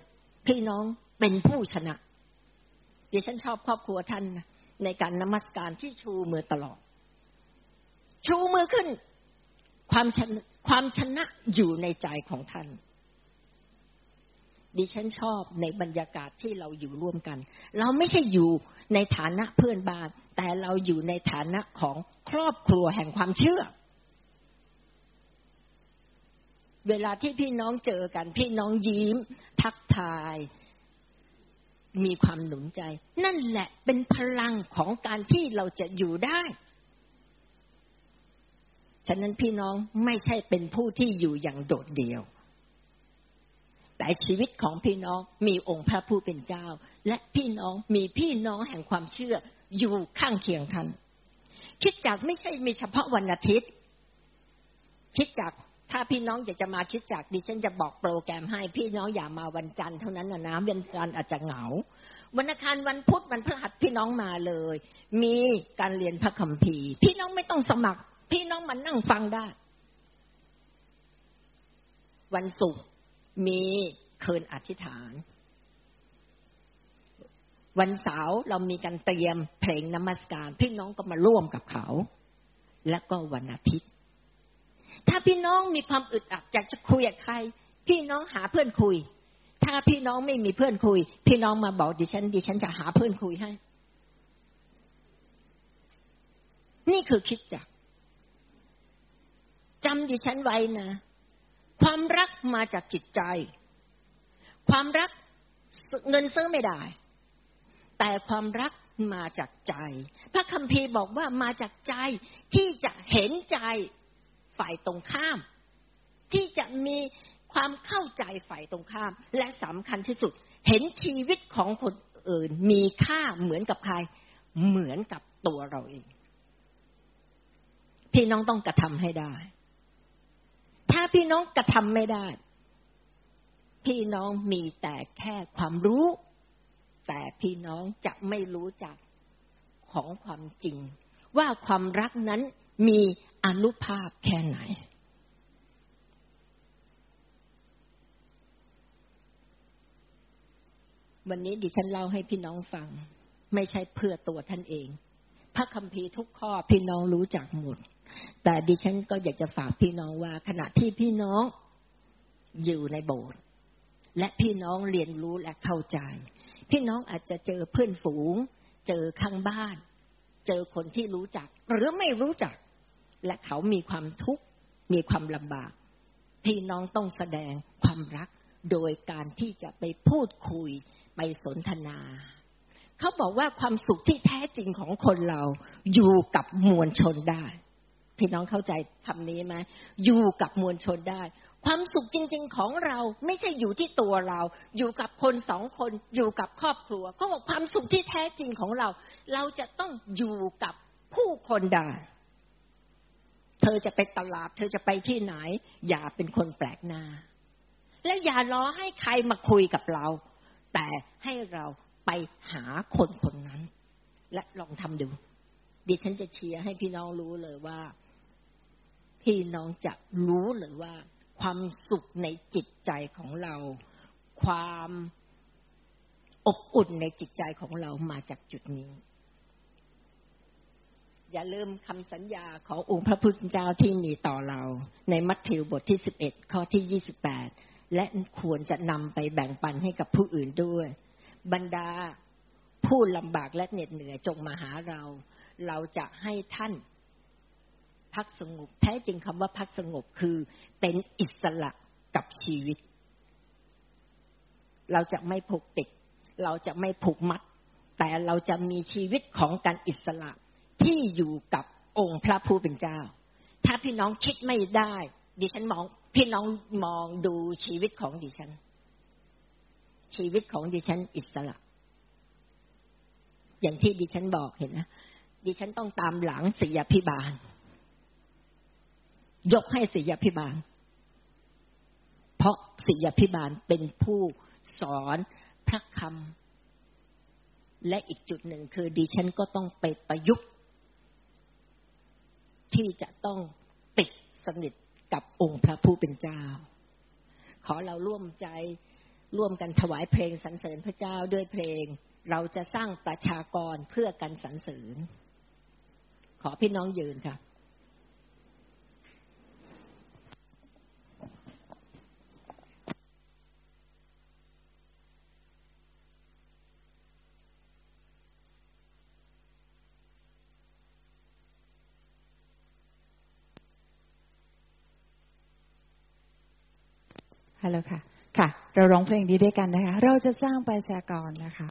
พี่น้องเป็นผู้ชนะดิฉันชอบครอบครัวท่านในการนมัสการที่ชูมือตลอด ชูมือขึ้น ความชนะความชนะอยู่ในใจของท่าน ดิฉันชอบในบรรยากาศที่เราอยู่ร่วมกัน เราไม่ใช่อยู่ในฐานะเพื่อนบ้าน แต่เราอยู่ในฐานะของครอบครัวแห่งความเชื่อ เวลาที่พี่น้องเจอกัน พี่น้องยิ้ม ทักทาย มีความหนุนใจ นั่นแหละเป็นพลังของการที่เราจะอยู่ได้ฉะนั้นพี่น้องไม่ใช่เป็นผู้ที่อยู่อย่างโดดเดี่ยว แต่ชีวิตของพี่น้องมีองค์พระผู้เป็นเจ้า และพี่น้องมีพี่น้องแห่งความเชื่ออยู่ข้างเคียงท่าน คิดจากไม่ใช่มีเฉพาะวันอาทิตย์ คิดจากถ้าพี่น้องอยากจะมาคิดจากดิฉันจะบอกโปรแกรมให้พี่น้องอย่ามาวันจันทร์เท่านั้นนะนะวันจันทร์อาจจะเหงา วันอังคารวันพุธวันพฤหัสพี่น้องมาเลย มีการเรียนพระคัมภีร์ พี่น้องไม่ต้องสมัคร พี่น้องมานั่งฟังได้ วันศุกร์ มีคืนอธิษฐาน วันเสาร์เรามีการเตรียมเพลงนมัสการ พี่น้องก็มาร่วมกับเขา และก็วันอาทิตย์ ถ้าพี่น้องมีความอึดอัดอยากจะคุยกับใคร พี่น้องหาเพื่อนคุย ถ้าพี่น้องไม่มีเพื่อนคุย พี่น้องมาบอกดิฉัน ดิฉันจะหาเพื่อนคุยให้ นี่คือคิดจักจำดิฉันไว้นะ ความรักมาจากจิตใจ ความรักเงินซื้อไม่ได้ แต่ความรักมาจากใจ พระคัมภีร์บอกว่ามาจากใจที่จะเห็นใจฝ่ายตรงข้าม ที่จะมีความเข้าใจฝ่ายตรงข้าม และสำคัญที่สุด เห็นชีวิตของคนอื่นมีค่าเหมือนกับใคร เหมือนกับตัวเราเอง พี่น้องต้องกระทำให้ได้ ถ้าพี่น้องกระทำไม่ได้ พี่น้องมีแต่แค่ความรู้ แต่พี่น้องจะไม่รู้จักของความจริง ว่าความรักนั้นมีอนุภาพแค่ไหน วันนี้ดิฉันเล่าให้พี่น้องฟัง ไม่ใช่เพื่อตัวท่านเอง พระคัมภีร์ทุกข้อพี่น้องรู้จักหมด แต่ดิฉันก็อยากจะฝากพี่น้องว่า ขณะที่พี่น้องอยู่ในโบสถ์และพี่น้องเรียนรู้และเข้าใจ พี่น้องอาจจะเจอเพื่อนฝูง เจอข้างบ้าน เจอคนที่รู้จัก หรือไม่รู้จัก และเขามีความทุกข์มีความลำบาก พี่น้องต้องแสดงความรัก โดยการที่จะไปพูดคุย ไปสนทนาเขาบอกว่าความสุขที่แท้จริงของคนเราอยู่กับมวลชนได้ พี่น้องเข้าใจคำนี้ไหมอยู่กับมวลชนได้ ความสุขจริง ๆ ของเราไม่ใช่อยู่ที่ตัวเรา อยู่กับคนสองคน อยู่กับครอบครัวเขาบอกความสุขที่แท้จริงของเรา เราจะต้องอยู่กับผู้คนได้เธอจะไปตลาด เธอจะไปที่ไหน อย่าเป็นคนแปลกหน้า แล้วอย่ารอให้ใครมาคุยกับเรา แต่ให้เราไปหาคนคนนั้น และลองทำดู ดิฉันจะเชียร์ให้พี่น้องรู้เลยว่า พี่น้องจะรู้เลยว่า ความสุขในจิตใจของเรา ความอบอุ่นในจิตใจของเรามาจากจุดนี้ อย่าลืมคำสัญญาขององค์พระพุทธเจ้าที่มีต่อเรา ในมัทธิวบทที่ 11 ข้อที่ 28 และควรจะนำไปแบ่งปันให้กับผู้อื่นด้วย บรรดาผู้ลำบากและเหน็ดเหนื่อยจงมาหาเรา เราจะให้ท่าน พักสงบ แท้จริงคำว่าพักสงบคือเป็นอิสระกับชีวิต เราจะไม่ผูกติด เราจะไม่ผูกมัด แต่เราจะมีชีวิตของการอิสระที่อยู่กับองค์พระผู้เป็นเจ้า ถ้าพี่น้องคิดไม่ได้ ดิฉันมองพี่น้องมองดูชีวิตของดิฉัน ชีวิตของดิฉันอิสระ อย่างที่ดิฉันบอกเห็นนะดิฉันต้องตามหลังศิยพิบาล ยกให้ศิยพิบาล เพราะศิยพิบาลเป็นผู้สอนพระคำและอีกจุดหนึ่งคือดิฉันก็ต้องไปประยุกต์ ที่จะต้องติดสนิทกับองค์พระผู้เป็นเจ้า ขอเราร่วมใจร่วมกันถวายเพลงสรรเสริญพระเจ้าด้วยเพลง เราจะสร้างประชากรเพื่อกันสรรเสริญ ขอพี่น้องยืนค่ะ ฮัลโหลค่ะ ค่ะ เราร้องเพลงนี้ด้วยกันนะคะ เราจะสร้างประชากรนะคะ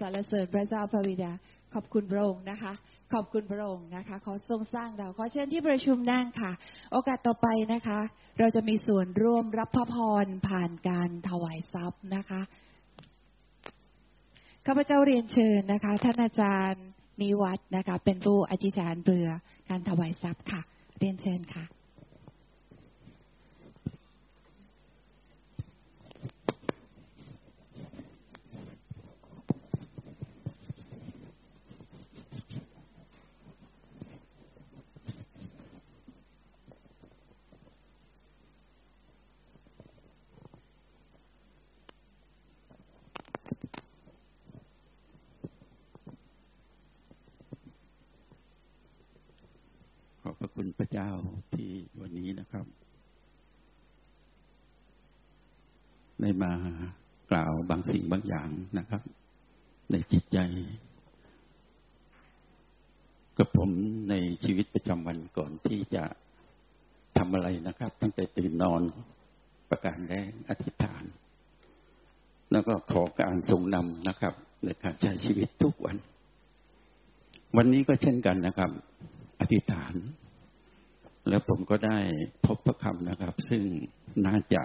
สรรเสริญพระเจ้าพระบิดา ขอบคุณพระองค์นะคะ ขอบคุณพระองค์นะคะ ขอทรงสร้างเรา ขอเชิญที่ประชุมนั่งค่ะ โอกาสต่อไปนะคะ เราจะมีส่วนร่วมรับพระพรผ่านการถวายทรัพย์นะคะ ข้าพเจ้าเรียนเชิญนะคะ ท่านอาจารย์นิวัฒน์นะคะ เป็นผู้อธิษฐานเรือการถวายทรัพย์ค่ะ เรียนเชิญค่ะ จ้าที่วันนี้นะครับ ได้มากล่าวบางสิ่งบางอย่างนะครับ ในจิตใจ กับผมในชีวิตประจำวันก่อนที่จะทำอะไรนะครับ ตั้งแต่ตื่นนอนประการแรกอธิษฐาน แล้วก็ขอการทรงนำนะครับ ในการใช้ชีวิตทุกวัน วันนี้ก็เช่นกันนะครับ อธิษฐาน แล้วผมก็ได้พบพระคำนะครับ ซึ่งน่าจะ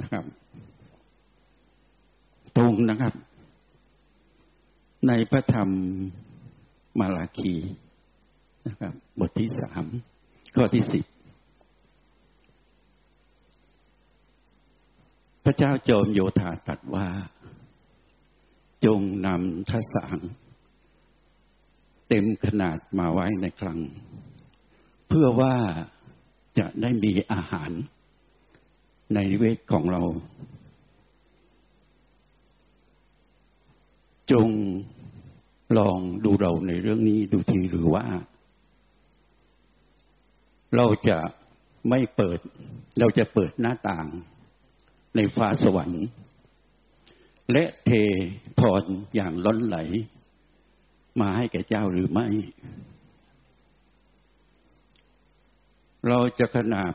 นะครับ ตรงนะครับ ในพระธรรมมาลาคีนะครับ บทที่สามข้อที่สิบพระเจ้าโจมโยธาตรัสว่า จงนำทสางเต็มขนาดมาไว้ในคลัง เพื่อว่าจะได้มีอาหารในเวทของเรา จงลองดูเราในเรื่องนี้ดูทีหรือว่า เราจะไม่เปิด เราจะเปิดหน้าต่างในฟ้าสวรรค์ และเทพรอย่างล้นไหล มาให้แก่เจ้าหรือไม่ เราจะขนาบ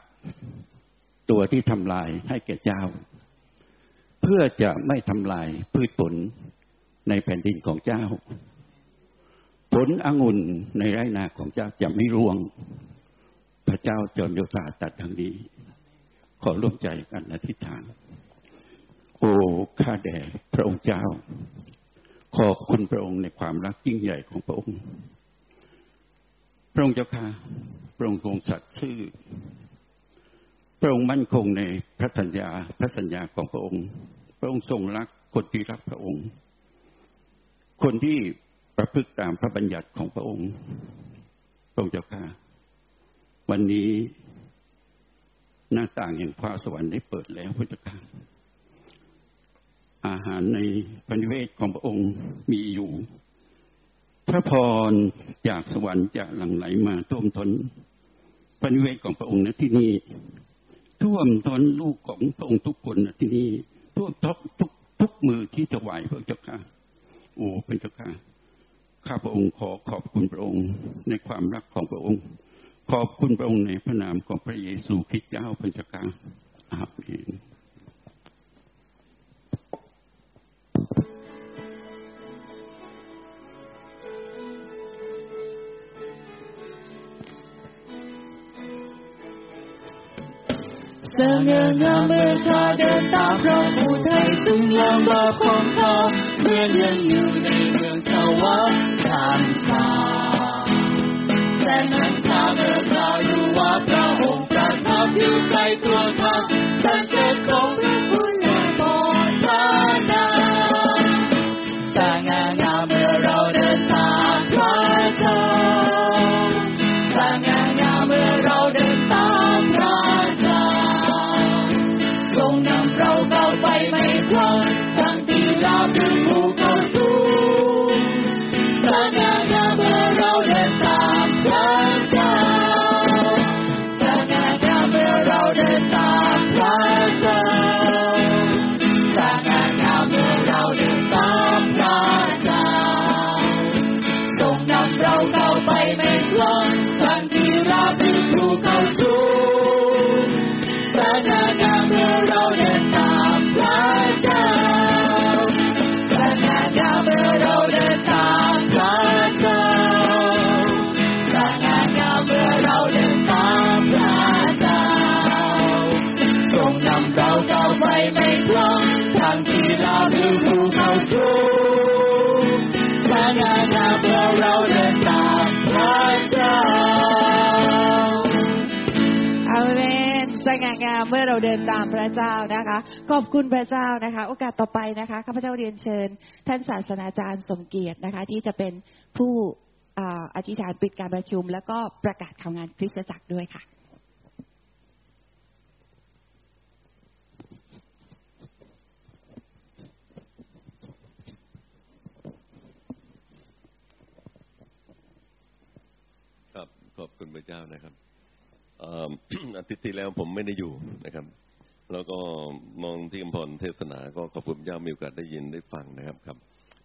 ตัวที่ทำลายให้แก่เจ้า เพื่อจะไม่ทำลายพืชผลในแผ่นดินของเจ้า ผลองุ่นในไร่นาของเจ้าจะไม่ร่วง พระเจ้าจอมโยธาตัดทางนี้ ขอร่วมใจกันอธิษฐาน โอ้ข้าแด่พระองค์เจ้า ขอบคุณพระองค์ในความรักยิ่งใหญ่ของพระองค์ พระองค์เจ้าค่ะ พระองค์ทรงสัตย์ซื่อพระองค์มั่นคงในพระสัญญาพระสัญญาของพระองค์ พระองค์ทรงรักคนที่รักพระองค์ คนที่ประพฤติตามพระบัญญัติของพระองค์พระองค์เจ้าค่ะวันนี้หน้าต่างแห่งฟ้าสวรรค์ได้เปิดแล้วพระเจ้าค่ะอาหารในพระนิเวศของพระองค์มีอยู่ พระพรจากสวรรค์จะหลั่งไหลมาท่วมท้นพระนิเวศของพระองค์ณที่นี่ท่วมท้นลูกของพระองค์ทุกคนณที่นี่ท่วมทุกทุกทุกมือที่ถวายพระเจ้าค่ะโอ้พระเจ้าค่ะข้าพระองค์ขอขอบคุณพระองค์ในความรักของพระองค์ ขอบคุณพระองค์ในพระนามของพระเยซูคริสต์เจ้าพระเจ้าค่ะอาเมน สง่างามเมื่อข้าเดินตามพระผู้ไทยซึ่งล้างบาปของข้าเมือยังอยู่ในเมืองสวรรค์สามฟ้าแสนนั้นข้าเมื่อข้าอยู่ว่าพระองค์ประทับอยู่ใกล้ตัวข้าสันเสริญของพระ งามเมื่อเราเดินตามพระเจ้านะคะ ขอบคุณพระเจ้านะคะ โอกาสต่อไปนะคะข้าพเจ้าเรียนเชิญ ท่านศาสนาจารย์สมเกียรตินะคะ ที่จะเป็นผู้อธิษฐานปิดการประชุม แล้วก็ประกาศข่าวงานคริสตจักรด้วยค่ะครับขอบคุณพระเจ้านะครับ อาทิตย์ที่แล้วผมไม่ได้อยู่นะครับ แล้วก็มองที่กำพรเทศนา ก็ขอบคุณพระเจ้ามีโอกาสได้ยินได้ฟังนะครับครับ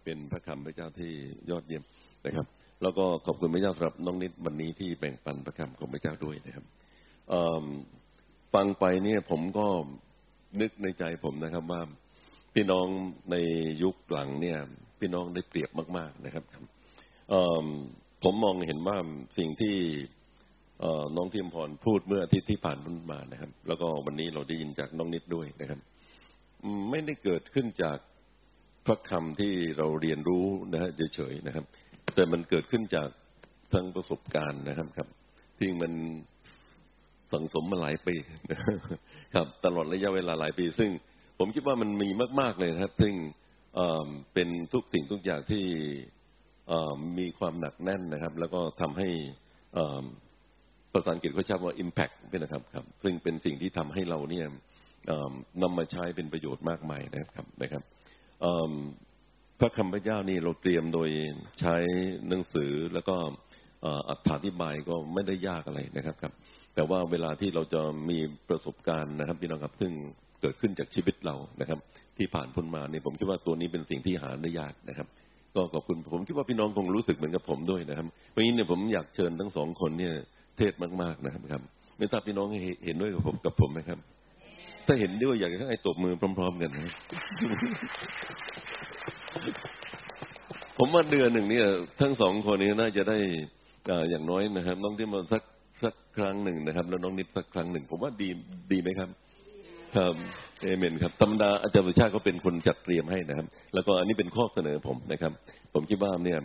เป็นพระคำพระเจ้าที่ยอดเยี่ยมนะครับ แล้วก็ขอบคุณพระเจ้าสำหรับน้องนิดวันนี้ที่แบ่งปันพระคำของพระเจ้าด้วยนะครับฟังไปเนี่ยผมก็นึกในใจผมนะครับว่าพี่น้องในยุคหลังเนี่ย พี่น้องได้เปรียบมาก ๆนะครับผมมองเห็นว่าสิ่งที่ น้องทิมพรพูดเมื่ออาทิตย์ที่ผ่านมานะครับ แล้วก็วันนี้เราได้ยินจากน้องนิดด้วยนะครับ ไม่ได้เกิดขึ้นจากพระคำที่เราเรียนรู้นะฮะเฉยๆนะครับ แต่มันเกิดขึ้นจากทั้งประสบการณ์นะครับครับที่มันสังสมมาหลายปีครับ ตลอดระยะเวลาหลายปี ซึ่งผมคิดว่ามันมีมาก ๆเลยนะครับ ซึ่งเป็นทุกสิ่งทุกอย่างที่มีความหนักแน่นนะครับ แล้วก็ทำให้อ่อ ภาษาอังกฤษเขาใช้ว่า impact เป็นนะครับครับ ซึ่งเป็นสิ่งที่ทำให้เราเนี่ยนำมาใช้เป็นประโยชน์มากมายนะครับนะครับพระคำพระเจ้านี่เราเตรียมโดยใช้หนังสือแล้วก็อธิบายก็ไม่ได้ยากอะไรนะครับครับ แต่ว่าเวลาที่เราจะมีประสบการณ์นะครับพี่น้องครับซึ่งเกิดขึ้นจากชีวิตเรานะครับ ที่ผ่านพ้นมาเนี่ยผมคิดว่าตัวนี้เป็นสิ่งที่หาได้ยากนะครับ ก็ขอบคุณผมคิดว่าพี่น้องคงรู้สึกเหมือนกับผมด้วยนะครับวันนี้เนี่ยผมอยากเชิญทั้งสองคนเนี่ย เทศมาก ๆนะครับครับ ไม่ทราบพี่น้องเห็นด้วยกับผมกับผมไหมครับ ถ้าเห็นด้วยอยากให้ตบมือพร้อม ๆ กันนะผมว่าเดือนหนึ่งเนี่ย ทั้งสองคนนี้น่าจะได้อย่างน้อยนะครับ น้องที่มาสักสักครั้งหนึ่งนะครับ แล้วน้องนิดสักครั้งหนึ่ง ผมว่าดีดีไหมครับครับเอเมนครับธรรมดาอาจารย์ประชาติก็เป็นคนจัดเตรียมให้นะครับ แล้วก็อันนี้เป็นข้อเสนอผมนะครับ ผมคิดว่าเนี่ย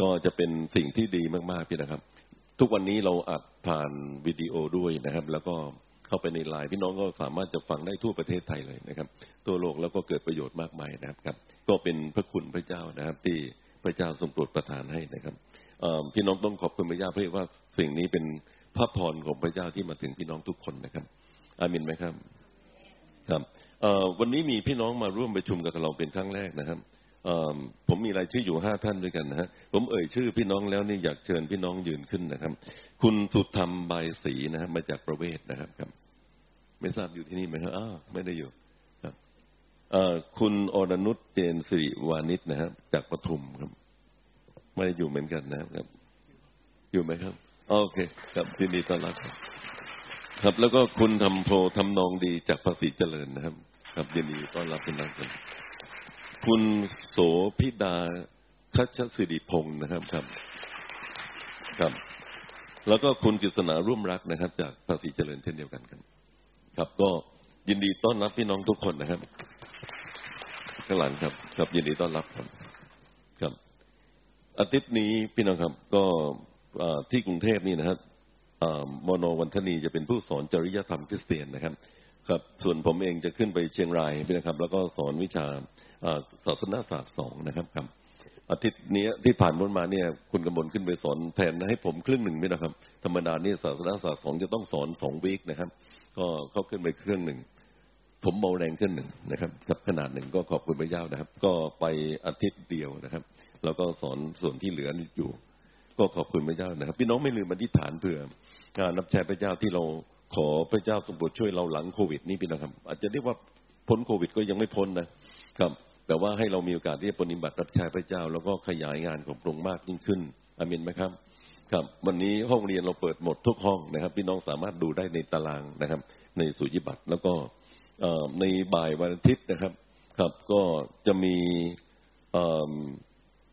ก็จะเป็นสิ่งที่ดีมากๆพี่นะครับ ทุกวันนี้เราอัดผ่านวิดีโอด้วยนะครับ แล้วก็เข้าไปในไลน์พี่น้องก็สามารถจะฟังได้ทั่วประเทศไทยเลยนะครับ ทั่วโลกแล้วก็เกิดประโยชน์มากมายนะครับครับ ก็เป็นพระคุณพระเจ้านะครับ ที่พระเจ้าทรงโปรดประทานให้นะครับพี่น้องต้องขอบคุณพระเจ้าเพราะว่าสิ่งนี้เป็นพระพรของพระเจ้าที่มาถึงพี่น้องทุกคนนะครับ อามินไหมครับ ครับวันนี้มีพี่น้องมาร่วมประชุมกับเราเป็นครั้งแรกนะครับ ผมมีรายชื่ออยู่ห้าท่านด้วยกันนะฮะผมเอ่ยชื่อพี่น้องแล้วนี่อยากเชิญพี่น้องยืนขึ้นนะครับ คุณสุธรรมใบายศรีนะครับมาจากประเวศนะครับครับ ไม่ทราบอยู่ที่นี่ไหมครับอ้าวไม่ได้อยู่ครับคุณอรนุชเจนสิริวานิชนะครับจากปทุมครับ ไม่ได้อยู่เหมือนกันนะครับ อยู่ไหมครับโอเค ครับยินดีต้อนรับครับครับ แล้วก็คุณทำโพทำนองดีจากภาษีเจริญนะครับ ครับยินดีต้อนรับคุณนักครับ คุณโสพิดาคัชสิริพงศ์นะครับครับ ครับ แล้วก็คุณกฤษณาร่วมรักนะครับ จากภาษีเจริญเช่นเดียวกันครับ ครับ ก็ยินดีต้อนรับพี่น้องทุกคนนะครับข้างหลังครับ ครับยินดีต้อนรับครับ ครับ อาทิตย์นี้พี่น้องครับ ก็ที่กรุงเทพนี่นะครับมโนวันธนีจะเป็นผู้สอนจริยธรรมคริสเตียนนะครับ ครับส่วนผมเองจะขึ้นไปเชียงรายนะครับ แล้วก็สอนวิชาศาสนาศาสตร์สองนะครับครับ อาทิตย์นี้ที่ผ่านพ้นมาเนี่ย คุณกำมลขึ้นไปสอนแทนให้ผมครึ่งหนึ่งด้วยนะครับ ธรรมดานี่ศาสนาศาสตร์สองจะต้องสอนสองวีคนะครับ ก็เขาขึ้นไปเครื่องหนึ่งผมเบาแรงขึ้นหนึ่งนะครับครับขนาดหนึ่งก็ขอบคุณพระเจ้านะครับ ก็ไปอาทิตย์เดียวนะครับ แล้วก็สอนส่วนที่เหลืออยู่ ก็ขอบคุณพระเจ้านะครับ พี่น้องไม่ลืมอธิษฐานเผื่อการรับใช้พระเจ้าที่เรา ขอพระเจ้าทรงโปรดช่วยเราหลังโควิดนี่พี่นะครับ อาจจะเรียกว่าพ้นโควิดก็ยังไม่พ้นนะครับ แต่ว่าให้เรามีโอกาสที่จะปฏิบัติรับใช้พระเจ้า แล้วก็ขยายงานของพระองค์มากยิ่งขึ้นอามินไหมครับ ครับ วันนี้ห้องเรียนเราเปิดหมดทุกห้องนะครับ พี่น้องสามารถดูได้ในตารางนะครับ ในสุญิบัตรแล้วก็ในบ่ายวันอาทิตย์นะครับ ครับก็จะมี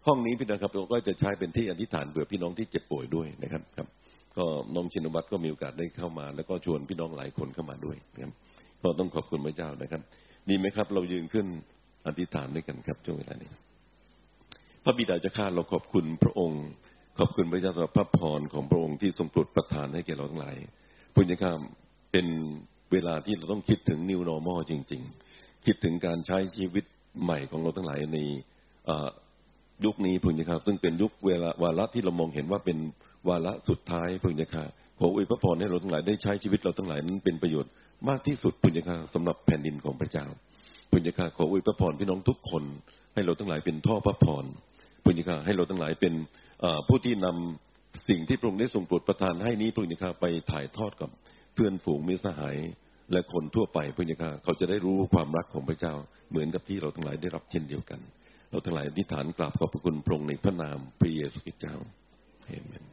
ห้องนี้พี่นะครับเราก็จะใช้เป็นที่อธิษฐานเผื่อพี่น้องที่เจ็บป่วยด้วยนะครับครับ ก็น้องชินวัตรก็มีโอกาสได้เข้ามา แล้วก็ชวนพี่น้องหลายคนเข้ามาด้วยนะครับก็ต้องขอบคุณพระเจ้านะครับ ดีไหมครับ เรายืนขึ้นอธิษฐานด้วยกันครับช่วงเวลานี้ พระบิดาเจ้าข้าเราขอบคุณพระองค์ ขอบคุณพระเจ้าสำหรับพระพรของพระองค์ที่ทรงโปรดประทานให้แก่เราทั้งหลายพุทธเจ้าเป็นเวลาที่เราต้องคิดถึง new normal จริง ๆ คิดถึงการใช้ชีวิตใหม่ของเราทั้งหลายในยุคนี้พุทธเจ้าซึ่งเป็นยุคเวลาวาระที่เรามองเห็นว่าเป็น วาระสุดท้ายพุทธเจ้าขออวยพระพรให้เราทั้งหลายได้ใช้ชีวิตเราทั้งหลายนั้นเป็นประโยชน์มากที่สุดพุทธเจ้าสำหรับแผ่นดินของพระเจ้าพุทธเจ้าขออวยพระพรพี่น้องทุกคน ให้เราทั้งหลายเป็นท่อพระพรพุทธเจ้าให้เราทั้งหลายเป็นผู้ที่นำสิ่งที่พระองค์ได้ทรงโปรดประทานให้นี้พระองค์นะครับไปถ่ายทอดกับเพื่อนฝูงมิตรสหายและคนทั่วไปพระองค์นะครับเขาจะได้รู้ความรักของพระเจ้า เหมือนกับที่เราทั้งหลายได้รับเช่นเดียวกัน เราทั้งหลายอธิษฐานกราบขอบพระคุณพระองค์ในพระนามพระเยซูคริสต์เจ้าเอเมน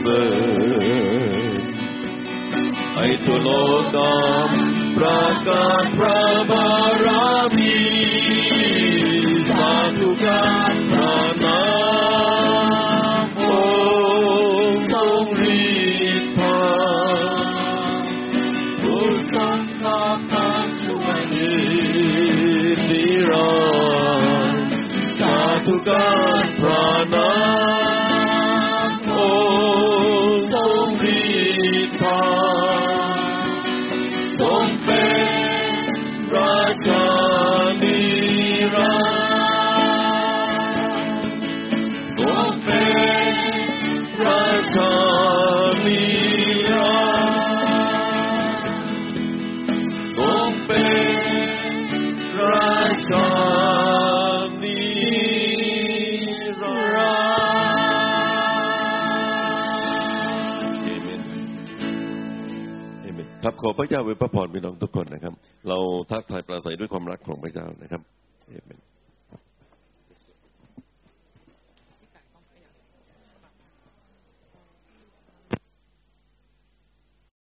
เสริญให้ทั่วโลกตามประกาศพระ พระเจ้าเว้พระพรพี่น้องทุกคนนะครับ เราทักทายปราศัยด้วยความรักของพระเจ้านะครับ